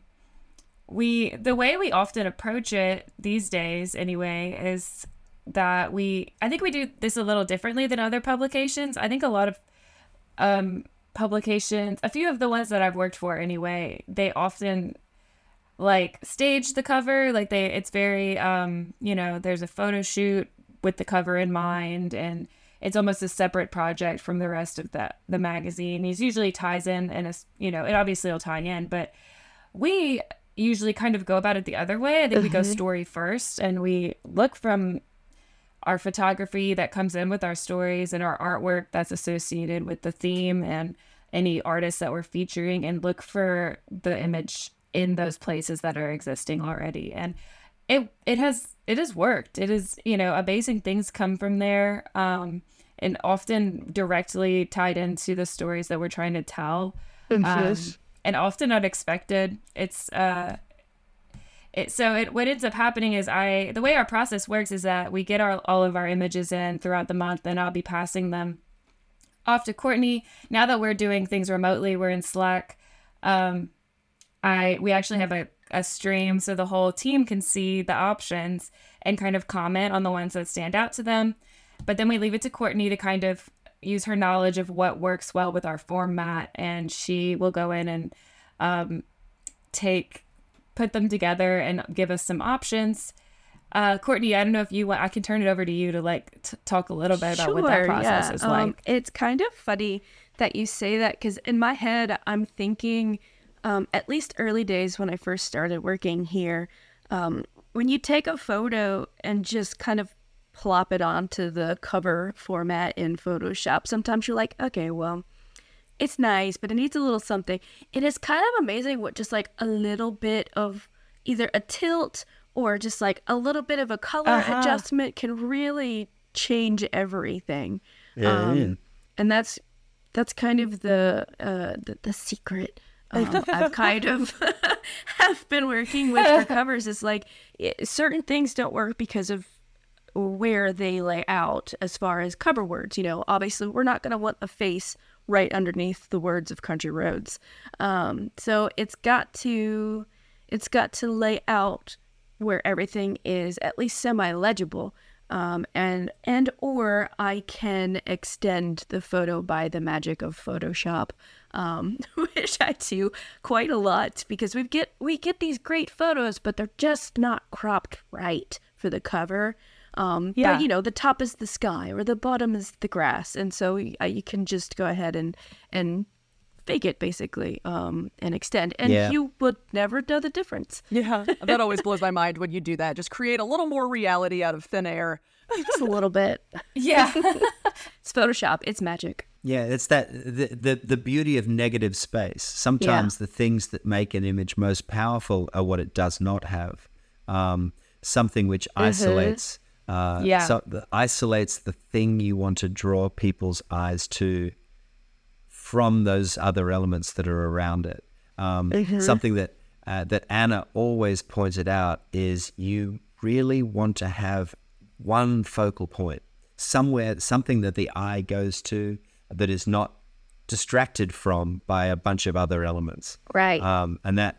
we the way we often approach it these days, anyway, is that we I think we do this a little differently than other publications. I think a lot of um, publications, a few of the ones that I've worked for anyway, they often like stage the cover like they it's very um you know there's a photo shoot with the cover in mind and it's almost a separate project from the rest of the the magazine. It usually ties in and you know it obviously will tie in but we usually kind of go about it the other way. I think we go uh-huh. story first and we look from our photography that comes in with our stories and our artwork that's associated with the theme and any artists that we're featuring and look for the image in those places that are existing already. And it it has it has worked. It is you know amazing things come from there um and often directly tied into the stories that we're trying to tell. Um, and often unexpected. It's uh it, so it what ends up happening is I the way our process works is that we get our all of our images in throughout the month and I'll be passing them off to Kourtney. Now that we're doing things remotely, we're in Slack. Um, I we actually have a, a stream so the whole team can see the options and kind of comment on the ones that stand out to them. But then we leave it to Kourtney to kind of use her knowledge of what works well with our format, and she will go in and um, take put them together and give us some options. Uh, Kourtney, I don't know if you want. I can turn it over to you to like t- talk a little bit about what that process is Um, like. it's kind of funny that you say that because in my head, I'm thinking, um, at least early days when I first started working here, um, when you take a photo and just kind of plop it onto the cover format in Photoshop, sometimes you're like, okay, well, it's nice, but it needs a little something. It is kind of amazing what just like a little bit of either a tilt or just like a little bit of a color Uh-huh. adjustment can really change everything. Yeah, Um, yeah. And that's that's kind of the uh, the, the secret. Um, I've kind of have been working with for covers is like it, certain things don't work because of where they lay out as far as cover words. You know, obviously we're not going to want a face right underneath the words of country roads. Um, so it's got to it's got to lay out where everything is at least semi legible. Um, and and or I can extend the photo by the magic of Photoshop, um, which I do quite a lot because we get we get these great photos, but they're just not cropped right for the cover. Um, Yeah. But you know, the top is the sky or the bottom is the grass, and so y- uh, you can just go ahead and and fake it basically um, and extend, and Yeah. you would never know the difference. Yeah, that always blows my mind when you do that. Just create a little more reality out of thin air. Just a little bit. Yeah. It's Photoshop. It's magic. Yeah, it's that the, the the beauty of negative space. Sometimes the things that make an image most powerful are what it does not have. Um, something which isolates, uh, Yeah. so, that isolates the thing you want to draw people's eyes to from those other elements that are around it. Um, Something that uh, that Anna always pointed out is you really want to have one focal point somewhere, something that the eye goes to that is not distracted from by a bunch of other elements. Right. Um, and that,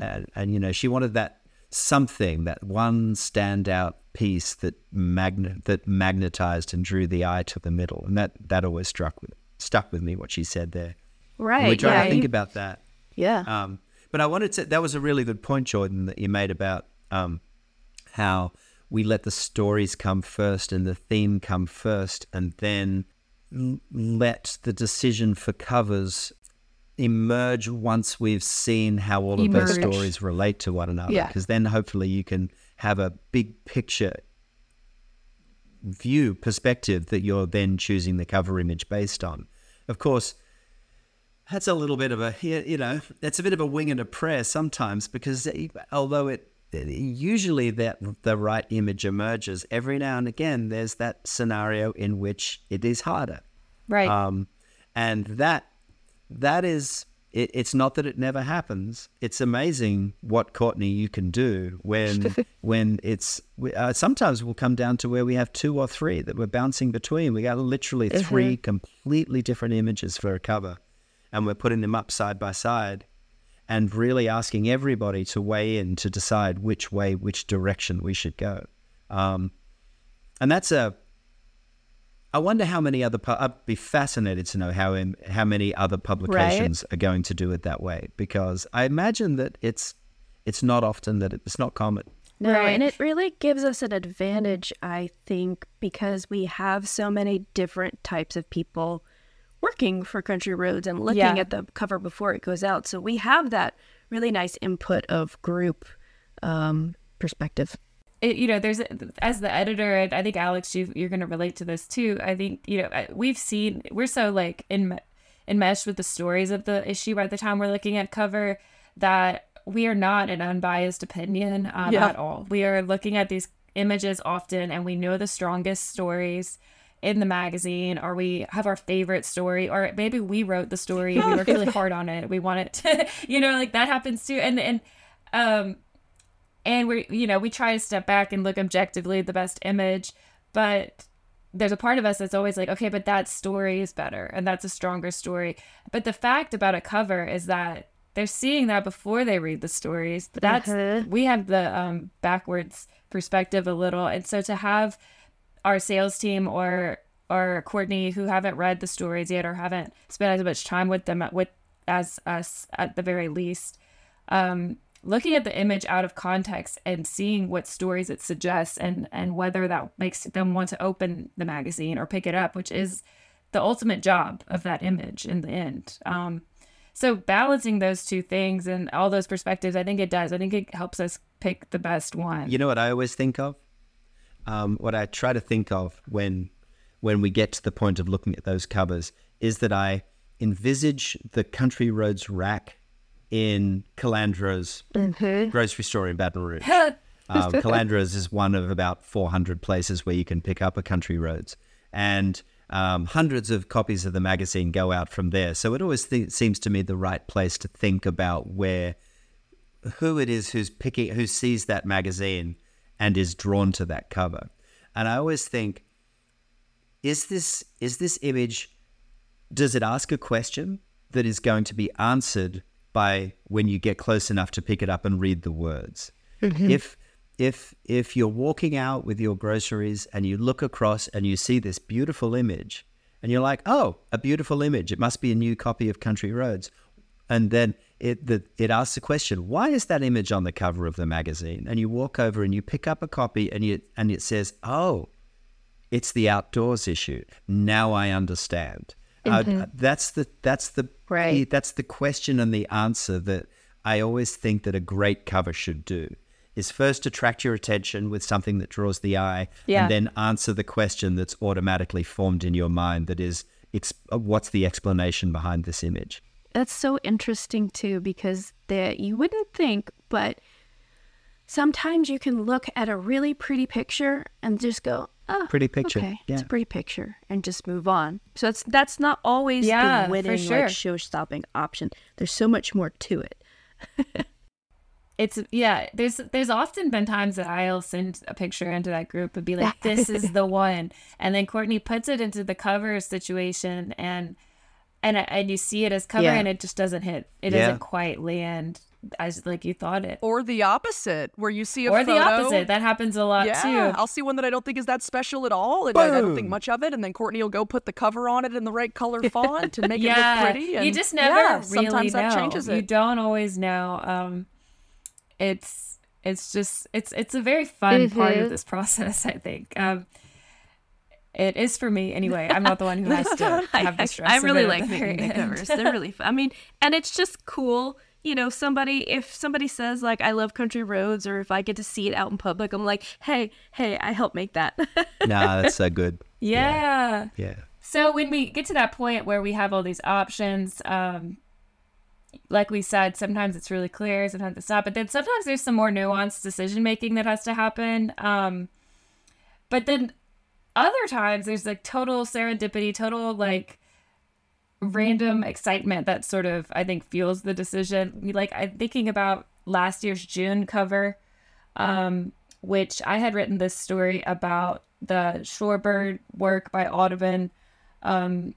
and, and you know, she wanted that something, that one standout piece that magnet that magnetized and drew the eye to the middle, and that that always struck with stuck with me what she said there. right. And we try yeah. to think about that. yeah. Um, but I wanted to. That was a really good point, Jordan, that you made about um, how we let the stories come first and the theme come first, and then l- let the decision for covers emerge once we've seen how all of those stories relate to one another. Yeah. Because then hopefully you can have a big picture view perspective that you're then choosing the cover image based on. Of course, that's a little bit of a you you know that's a bit of a wing and a prayer sometimes because e, although it usually that the right image emerges every now and again there's that scenario in which it is harder right. um, and that that is it, it's not that it never happens. It's amazing what kourtney you can do when when it's we- uh, sometimes we'll come down to where we have two or three that we're bouncing between. We got literally three completely different images for a cover and we're putting them up side by side and really asking everybody to weigh in to decide which way which direction we should go. Um, and that's a I wonder how many other. Pu- I'd be fascinated to know how in, how many other publications are going to do it that way because I imagine that it's it's not often that it's not common. No, Right. and it really gives us an advantage, I think, because we have so many different types of people working for Country Roads and looking Yeah. at the cover before it goes out. So we have that really nice input of group um, perspective. It, you know, there's as the editor, and I think Alex, you, you're going to relate to this too. I think you know we've seen we're so like in enmeshed with the stories of the issue by the time we're looking at cover that we are not an unbiased opinion um, Yeah. at all. We are looking at these images often, and we know the strongest stories in the magazine, or we have our favorite story, or maybe we wrote the story, we worked really hard on it, we want it to, you know, like that happens too, and and um and we're you know we try to step back and look objectively at the best image but there's a part of us that's always like okay but that story is better and that's a stronger story but the fact about a cover is that they're seeing that before they read the stories but that's Mhm. we have the um backwards perspective a little and so to have our sales team or or Courtney who haven't read the stories yet or haven't spent as much time with them with as us at the very least um, looking at the image out of context and seeing what stories it suggests and and whether that makes them want to open the magazine or pick it up, which is the ultimate job of that image in the end. Um, so balancing those two things and all those perspectives, I think it does. I think it helps us pick the best one. You know what I always think of? Um, what I try to think of when when we get to the point of looking at those covers is that I envisage the Country Roads rack in Calandro's grocery store in Baton Rouge. um, Calandro's is one of about 400 places where you can pick up a Country Roads, and um, hundreds of copies of the magazine go out from there. So it always th- seems to me the right place to think about where who it is who's picking who sees that magazine and is drawn to that cover. And I always think, is this is this image does it ask a question that is going to be answered by when you get close enough to pick it up and read the words? Mm-hmm. If if if you're walking out with your groceries and you look across and you see this beautiful image and you're like, "Oh, a beautiful image. It must be a new copy of Country Roads." And then it the, it asks the question, "Why is that image on the cover of the magazine?" And you walk over and you pick up a copy and you and it says, "Oh, it's the outdoors issue. Now I understand." Uh, that's the that's the Right. that's the question and the answer that I always think that a great cover should do is first attract your attention with something that draws the eye Yeah. and then answer the question that's automatically formed in your mind that is uh, what's the explanation behind this image That's so interesting too, because that you wouldn't think, but sometimes you can look at a really pretty picture and just go, "Oh, Pretty picture, Okay, yeah. it's a pretty picture," and just move on. So that's that's not always Yeah, the winning sure. like show-stopping option. There's so much more to it. it's yeah there's there's often been times that i'll send a picture into that group and be like this is the one and then kourtney puts it into the cover situation and and and you see it as cover Yeah. and it just doesn't hit it Yeah. doesn't quite land as like you thought it Or the opposite, where you see a or photo. the opposite that happens a lot yeah, too I'll see one that I don't think is that special at all, and I, I don't think much of it. And then Kourtney will go put the cover on it in the right color font and make it look pretty. And you just never yeah, really sometimes know that changes you don't always know um it's it's just it's it's a very fun part of Mhm. this process i think um it is for me anyway i'm not the one who has to have the stress I of really like making the covers. They're really fun. I mean, and it's just cool. You know, somebody if somebody says like I love country roads, or if I get to see it out in public, I'm like, hey, hey, I helped make that. nah that's so good yeah yeah So when we get to that point where we have all these options, um, like we said, sometimes it's really clear, sometimes it's not. But then sometimes there's some more nuanced decision making that has to happen. Um, but then other times there's like total serendipity, total like random excitement that sort of I think fuels the decision. Like I'm thinking about last year's June cover, um, which I had written this story about the shorebird work by Audubon, um,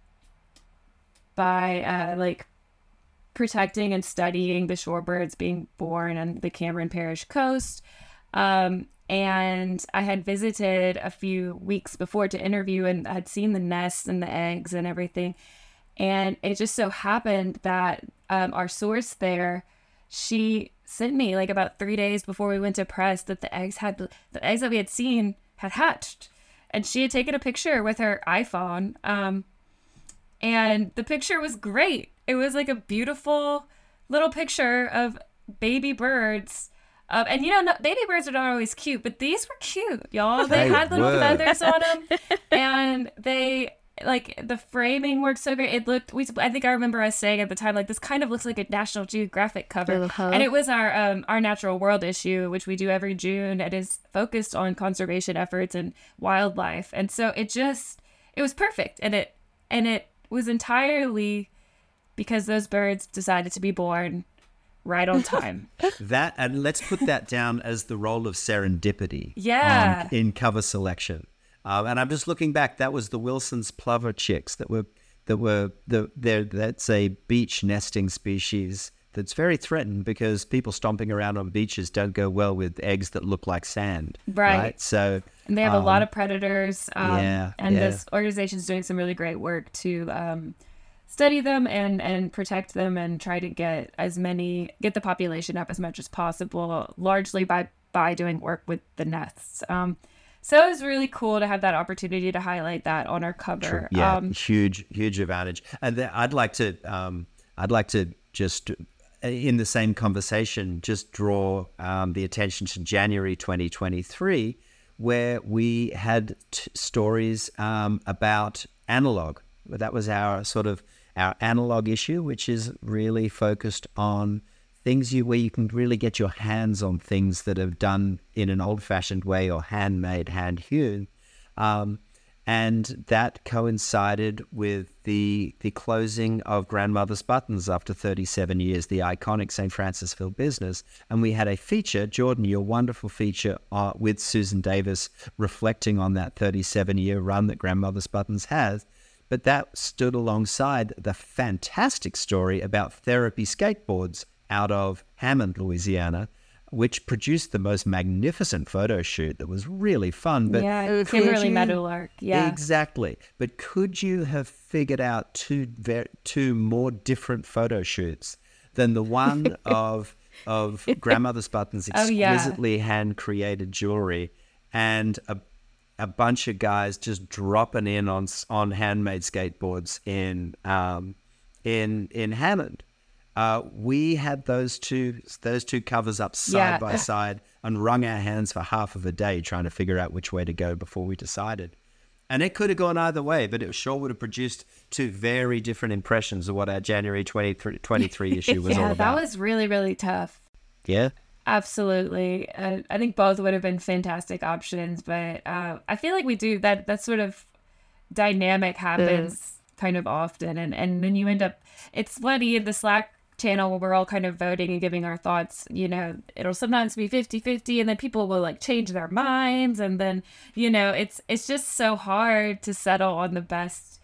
by uh, like protecting and studying the shorebirds being born on the Cameron Parish coast. Um, and I had visited a few weeks before to interview and had seen the nests and the eggs and everything. And it just so happened that um, our source there, she sent me like about three days before we went to press that the eggs had the eggs that we had seen had hatched, and she had taken a picture with her iPhone. Um, and the picture was great. It was like a beautiful little picture of baby birds. Um, and you know, no, baby birds are not always cute, but these were cute, y'all. They They had little were. feathers on them, and they like the framing worked so great. It looked. We, I think I remember us saying at the time, like this kind of looks like a National Geographic cover, Uh-huh. and it was our um, our Natural World issue, which we do every June. and is focused on conservation efforts and wildlife, and so it just it was perfect, and it and it was entirely because those birds decided to be born right on time. that and let's put that down as the role of serendipity Yeah. on- in cover selection um, and i'm just looking back that was the wilson's plover chicks that were that were the there that's a beach nesting species that's very threatened because people stomping around on beaches don't go well with eggs that look like sand Right. so And they have a lot of predators. Um, yeah, and yeah. this organization is doing some really great work to um, study them and, and protect them and try to get as many, get the population up as much as possible, largely by, by doing work with the nests. Um, so it was really cool to have that opportunity to highlight that on our cover. Yeah, Um, huge, huge advantage. And th- I'd like to, um, I'd like to just, uh, in the same conversation, just draw um, the attention to January 2023, where we had t- stories um, about analog. That was our sort of our analog issue, which is really focused on things you where you can really get your hands on things that are done in an old-fashioned way or handmade, hand-hewn. Um, and that coincided with the the closing of Grandmother's Buttons after 37 years, the iconic St. Francisville business. And we had a feature, Jordan, your wonderful feature uh, with Susan Davis, reflecting on that 37 year run that Grandmother's Buttons has. But that stood alongside the fantastic story about therapy skateboards out of Hammond, Louisiana, which produced the most magnificent photo shoot that was really fun. But yeah, could Kimberly you- Meadowlark. Yeah. Exactly. But could you have figured out two ver- two more different photo shoots than the one of of grandmother's buttons Oh, yeah. exquisitely hand created jewelry and a a bunch of guys just dropping in on on handmade skateboards in um in in Hammond. Uh, we had those two those two covers up side Yeah. by side and wrung our hands for half of a day trying to figure out which way to go before we decided. And it could have gone either way, but it sure would have produced two very different impressions of what our January 23, 23 issue was all yeah, about. that was really, really tough. yeah. Absolutely. Uh, I think both would have been fantastic options, but uh, I feel like we do that. That sort of dynamic happens kind of often, and and then you end up. It's funny in the Slack channel where we're all kind of voting and giving our thoughts. You know, it'll sometimes be 50-50 and then people will like change their minds, and then you know, it's it's just so hard to settle on the best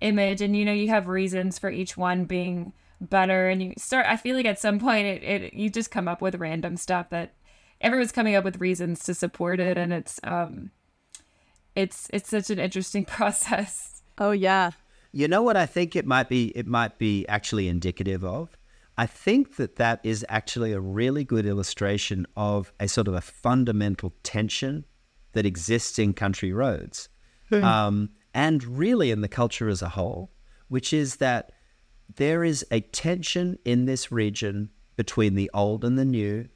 image and you know you have reasons for each one being better and you start i feel like at some point it, it you just come up with random stuff that everyone's coming up with reasons to support it and it's um it's it's such an interesting process Oh yeah. You know what I think it might be it might be actually indicative of? I think that that is actually a really good illustration of a sort of a fundamental tension that exists in country roads. Um, and really in the culture as a whole, which is that there is a tension in this region between the old and the new,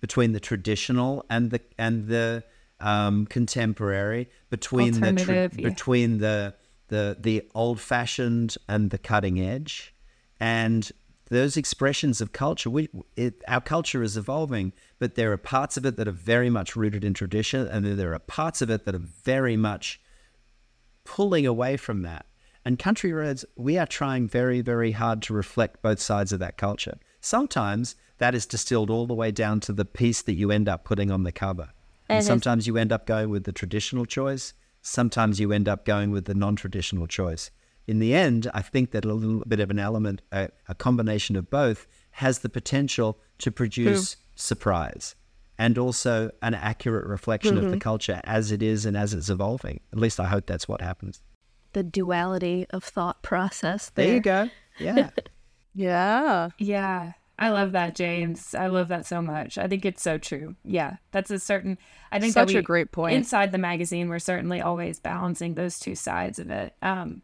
between the traditional and the and the um, contemporary, between the tra- yeah. between the the the old fashioned and the cutting edge, and those expressions of culture. We it, our culture is evolving, but there are parts of it that are very much rooted in tradition, and then there are parts of it that are very much pulling away from that. And country roads, we are trying very, very hard to reflect both sides of that culture. Sometimes that is distilled all the way down to the piece that you end up putting on the cover. And it's- sometimes you end up going with the traditional choice. Sometimes you end up going with the non traditional choice. In the end, I think that a little bit of an element, a, a combination of both, has the potential to produce surprise and also an accurate reflection of the culture as it is and as it's evolving. At least I hope that's what happens. The duality of thought process. There There, you go. Yeah. Yeah. yeah i love that james i love that so much i think it's so true yeah that's a certain i think Such that a great point. inside the magazine we're certainly always balancing those two sides of it um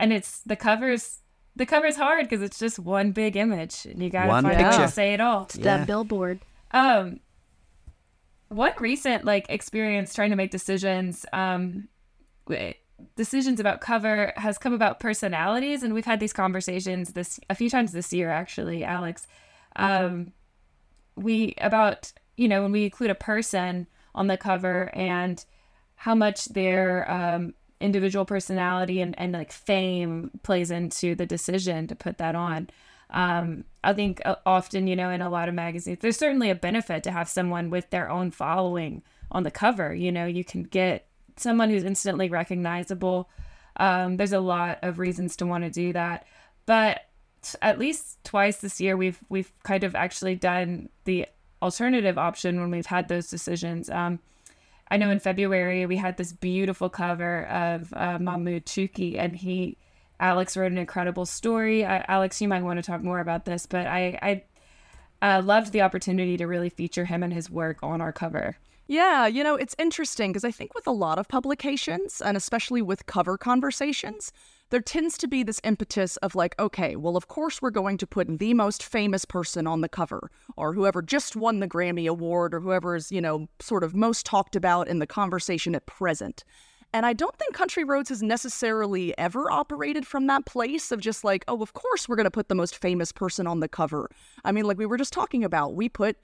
and it's the covers the cover's hard because it's just one big image and you gotta One find a way picture. to say it all That Yeah. billboard. Um, what recent like experience trying to make decisions, um, decisions about cover has come about personalities, and we've had these conversations this a few times this year, actually, Alex. Um, we about you know when we include a person on the cover and how much their um, individual personality and, and like fame plays into the decision to put that on. Um, I think uh, often, you know, in a lot of magazines, there's certainly a benefit to have someone with their own following on the cover. You know, you can get someone who's instantly recognizable. Um, there's a lot of reasons to want to do that, but at least twice this year, we've we've kind of actually done the alternative option when we've had those decisions. Um, I know in February we had this beautiful cover of uh, Mahmoud Chouki, and he, Alex wrote an incredible story. Alex, you might want to talk more about this, but I, I uh, loved the opportunity to really feature him and his work on our cover. Yeah, you know, it's interesting because I think with a lot of publications, and especially with cover conversations, there tends to be this impetus of like, okay, well, of course we're going to put the most famous person on the cover, or whoever just won the Grammy Award, or whoever is, you know, sort of most talked about in the conversation at present. And I don't think Country Roads has necessarily ever operated from that place of just like, oh, of course we're going to put the most famous person on the cover. I mean, like we were just talking about, we put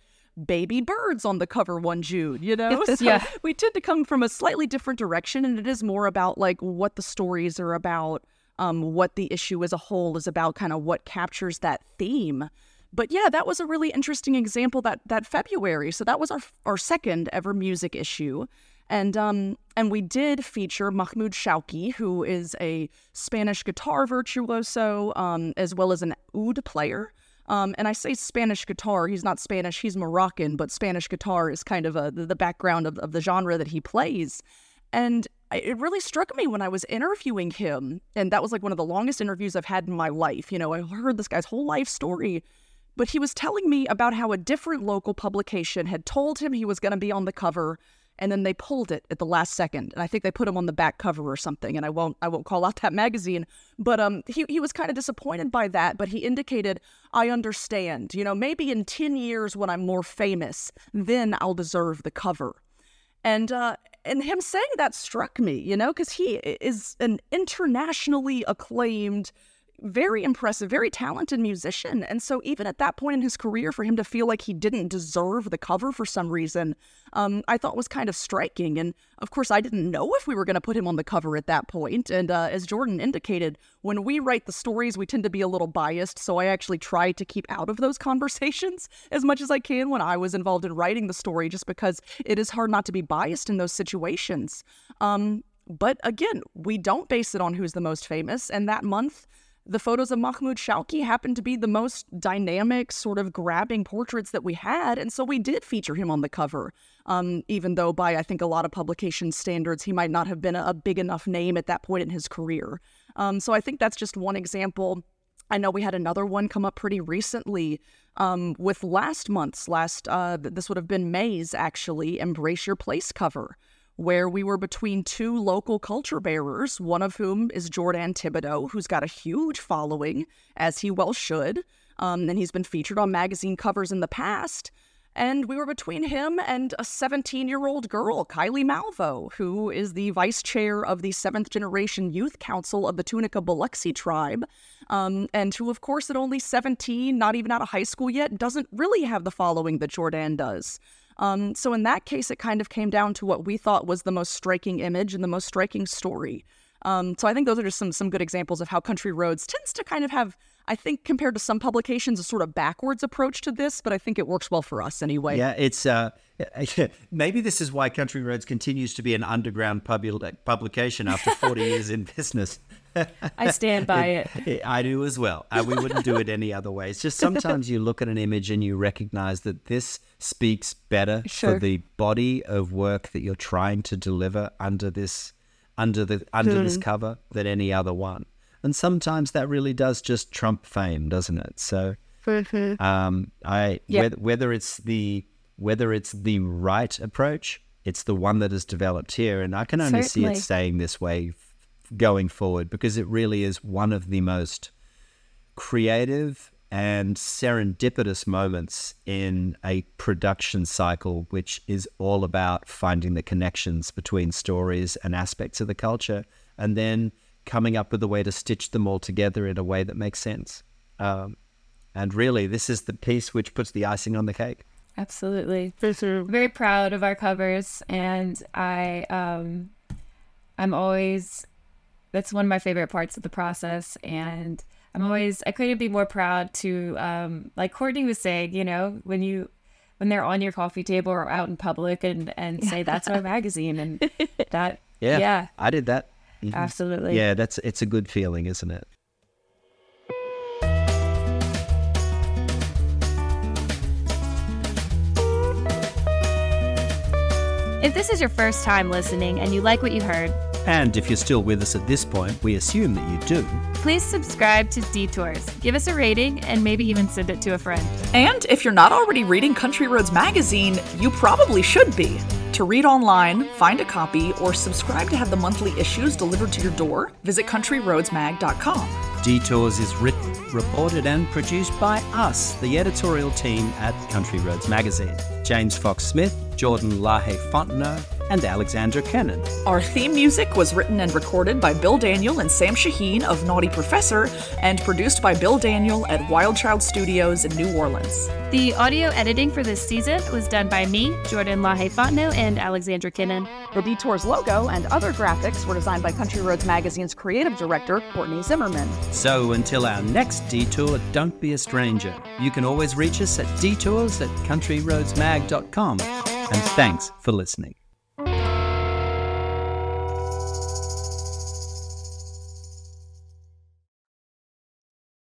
baby birds on the cover one June, you know? So Yeah. we tend to come from a slightly different direction, and it is more about like what the stories are about, um, what the issue as a whole is about, kind of what captures that theme. But yeah, that was a really interesting example that that February. So that was our our second ever music issue. And um and we did feature Mahmoud Chouki, who is a Spanish guitar virtuoso, um, as well as an oud player. Um, and I say Spanish guitar. He's not Spanish, he's Moroccan, but Spanish guitar is kind of a, the background of, of the genre that he plays. And it really struck me when I was interviewing him. And that was like one of the longest interviews I've had in my life. You know, I heard this guy's whole life story. But he was telling me about how a different local publication had told him he was going to be on the cover and then they pulled it at the last second and i think they put him on the back cover or something and i won't i won't call out that magazine but um he, he was kind of disappointed by that but he indicated i understand you know maybe in 10 years when i'm more famous then i'll deserve the cover and uh and him saying that struck me you know because he is an internationally acclaimed very impressive, very talented musician. And so, even at that point in his career, for him to feel like he didn't deserve the cover for some reason, um, I thought was kind of striking. And of course, I didn't know if we were going to put him on the cover at that point. And uh, as Jordan indicated, when we write the stories, we tend to be a little biased. So, I actually try to keep out of those conversations as much as I can when I was involved in writing the story, just because it is hard not to be biased in those situations. Um, but again, we don't base it on who's the most famous. And that month, the photos of Mahmoud Chouki happened to be the most dynamic, sort of grabbing portraits that we had. And so we did feature him on the cover, um, even though by, I think, a lot of publication standards, he might not have been a, big enough name at that point in his career. Um, so I think that's just one example. I know we had another one come up pretty recently um, with last month's, last, uh, this would have been May's actually, Embrace Your Place cover where we were between two local culture bearers, one of whom is Jordan Thibodeau, who's got a huge following, as he well should. Um, and he's been featured on magazine covers in the past. And we were between him and a 17 year old girl, Kylie Malvo, who is the vice chair of the seventh generation youth council of the Tunica Biloxi tribe. Um, and who, of course, at only 17, not even out of high school yet, doesn't really have the following that Jordan does. Um, so in that case, it kind of came down to what we thought was the most striking image and the most striking story. Um, so I think those are just some some good examples of how Country Roads tends to kind of have, I think, compared to some publications, a sort of backwards approach to this. But I think it works well for us anyway. Yeah, it's uh, maybe this is why Country Roads continues to be an underground pub- publication after forty years in business. I stand by it. I do as well. Uh, we wouldn't do it any other way. It's just sometimes you look at an image and you recognize that this speaks better sure. for the body of work that you're trying to deliver under this under the under mm. this cover than any other one. And sometimes that really does just trump fame, doesn't it? So um, I whether, whether it's the whether it's the right approach, it's the one that is developed here, and I can only Certainly. see it staying this way going forward because it really is one of the most creative and serendipitous moments in a production cycle, which is all about finding the connections between stories and aspects of the culture, and then coming up with a way to stitch them all together in a way that makes sense. Um, and really, this is the piece which puts the icing on the cake. Absolutely. Very proud of our covers, and I, um, I'm always that's one of my favorite parts of the process. And I'm always, I couldn't be more proud to, um, like Kourtney was saying, you know, when you, when they're on your coffee table or out in public and, and say, that's our magazine. And that, yeah, yeah, I did that. Mm-hmm. Absolutely. Yeah. That's, it's a good feeling, isn't it? If this is your first time listening and you like what you heard, and if you're still with us at this point, we assume that you do. Please subscribe to Detours, give us a rating, and maybe even send it to a friend. And if you're not already reading Country Roads magazine, you probably should be. To read online, find a copy, or subscribe to have the monthly issues delivered to your door, visit countryroadsmag.com. Detours is written, reported, and produced by us, the editorial team at Country Roads Magazine. James Fox Smith, Jordan LaHaye Fontenot, and Alexandra Kennon. Our theme music was written and recorded by Bill Daniel and Sam Shaheen of Naughty Professor and produced by Bill Daniel at Wild Child Studios in New Orleans. The audio editing for this season was done by me, Jordan LaHaye Fontenot, and Alexandra Kennon. The Detours logo and other graphics were designed by Country Roads Magazine's creative director, Kourtney Zimmerman. So until our next detour, don't be a stranger. You can always reach us at detours at countryroadsmag.com. And thanks for listening.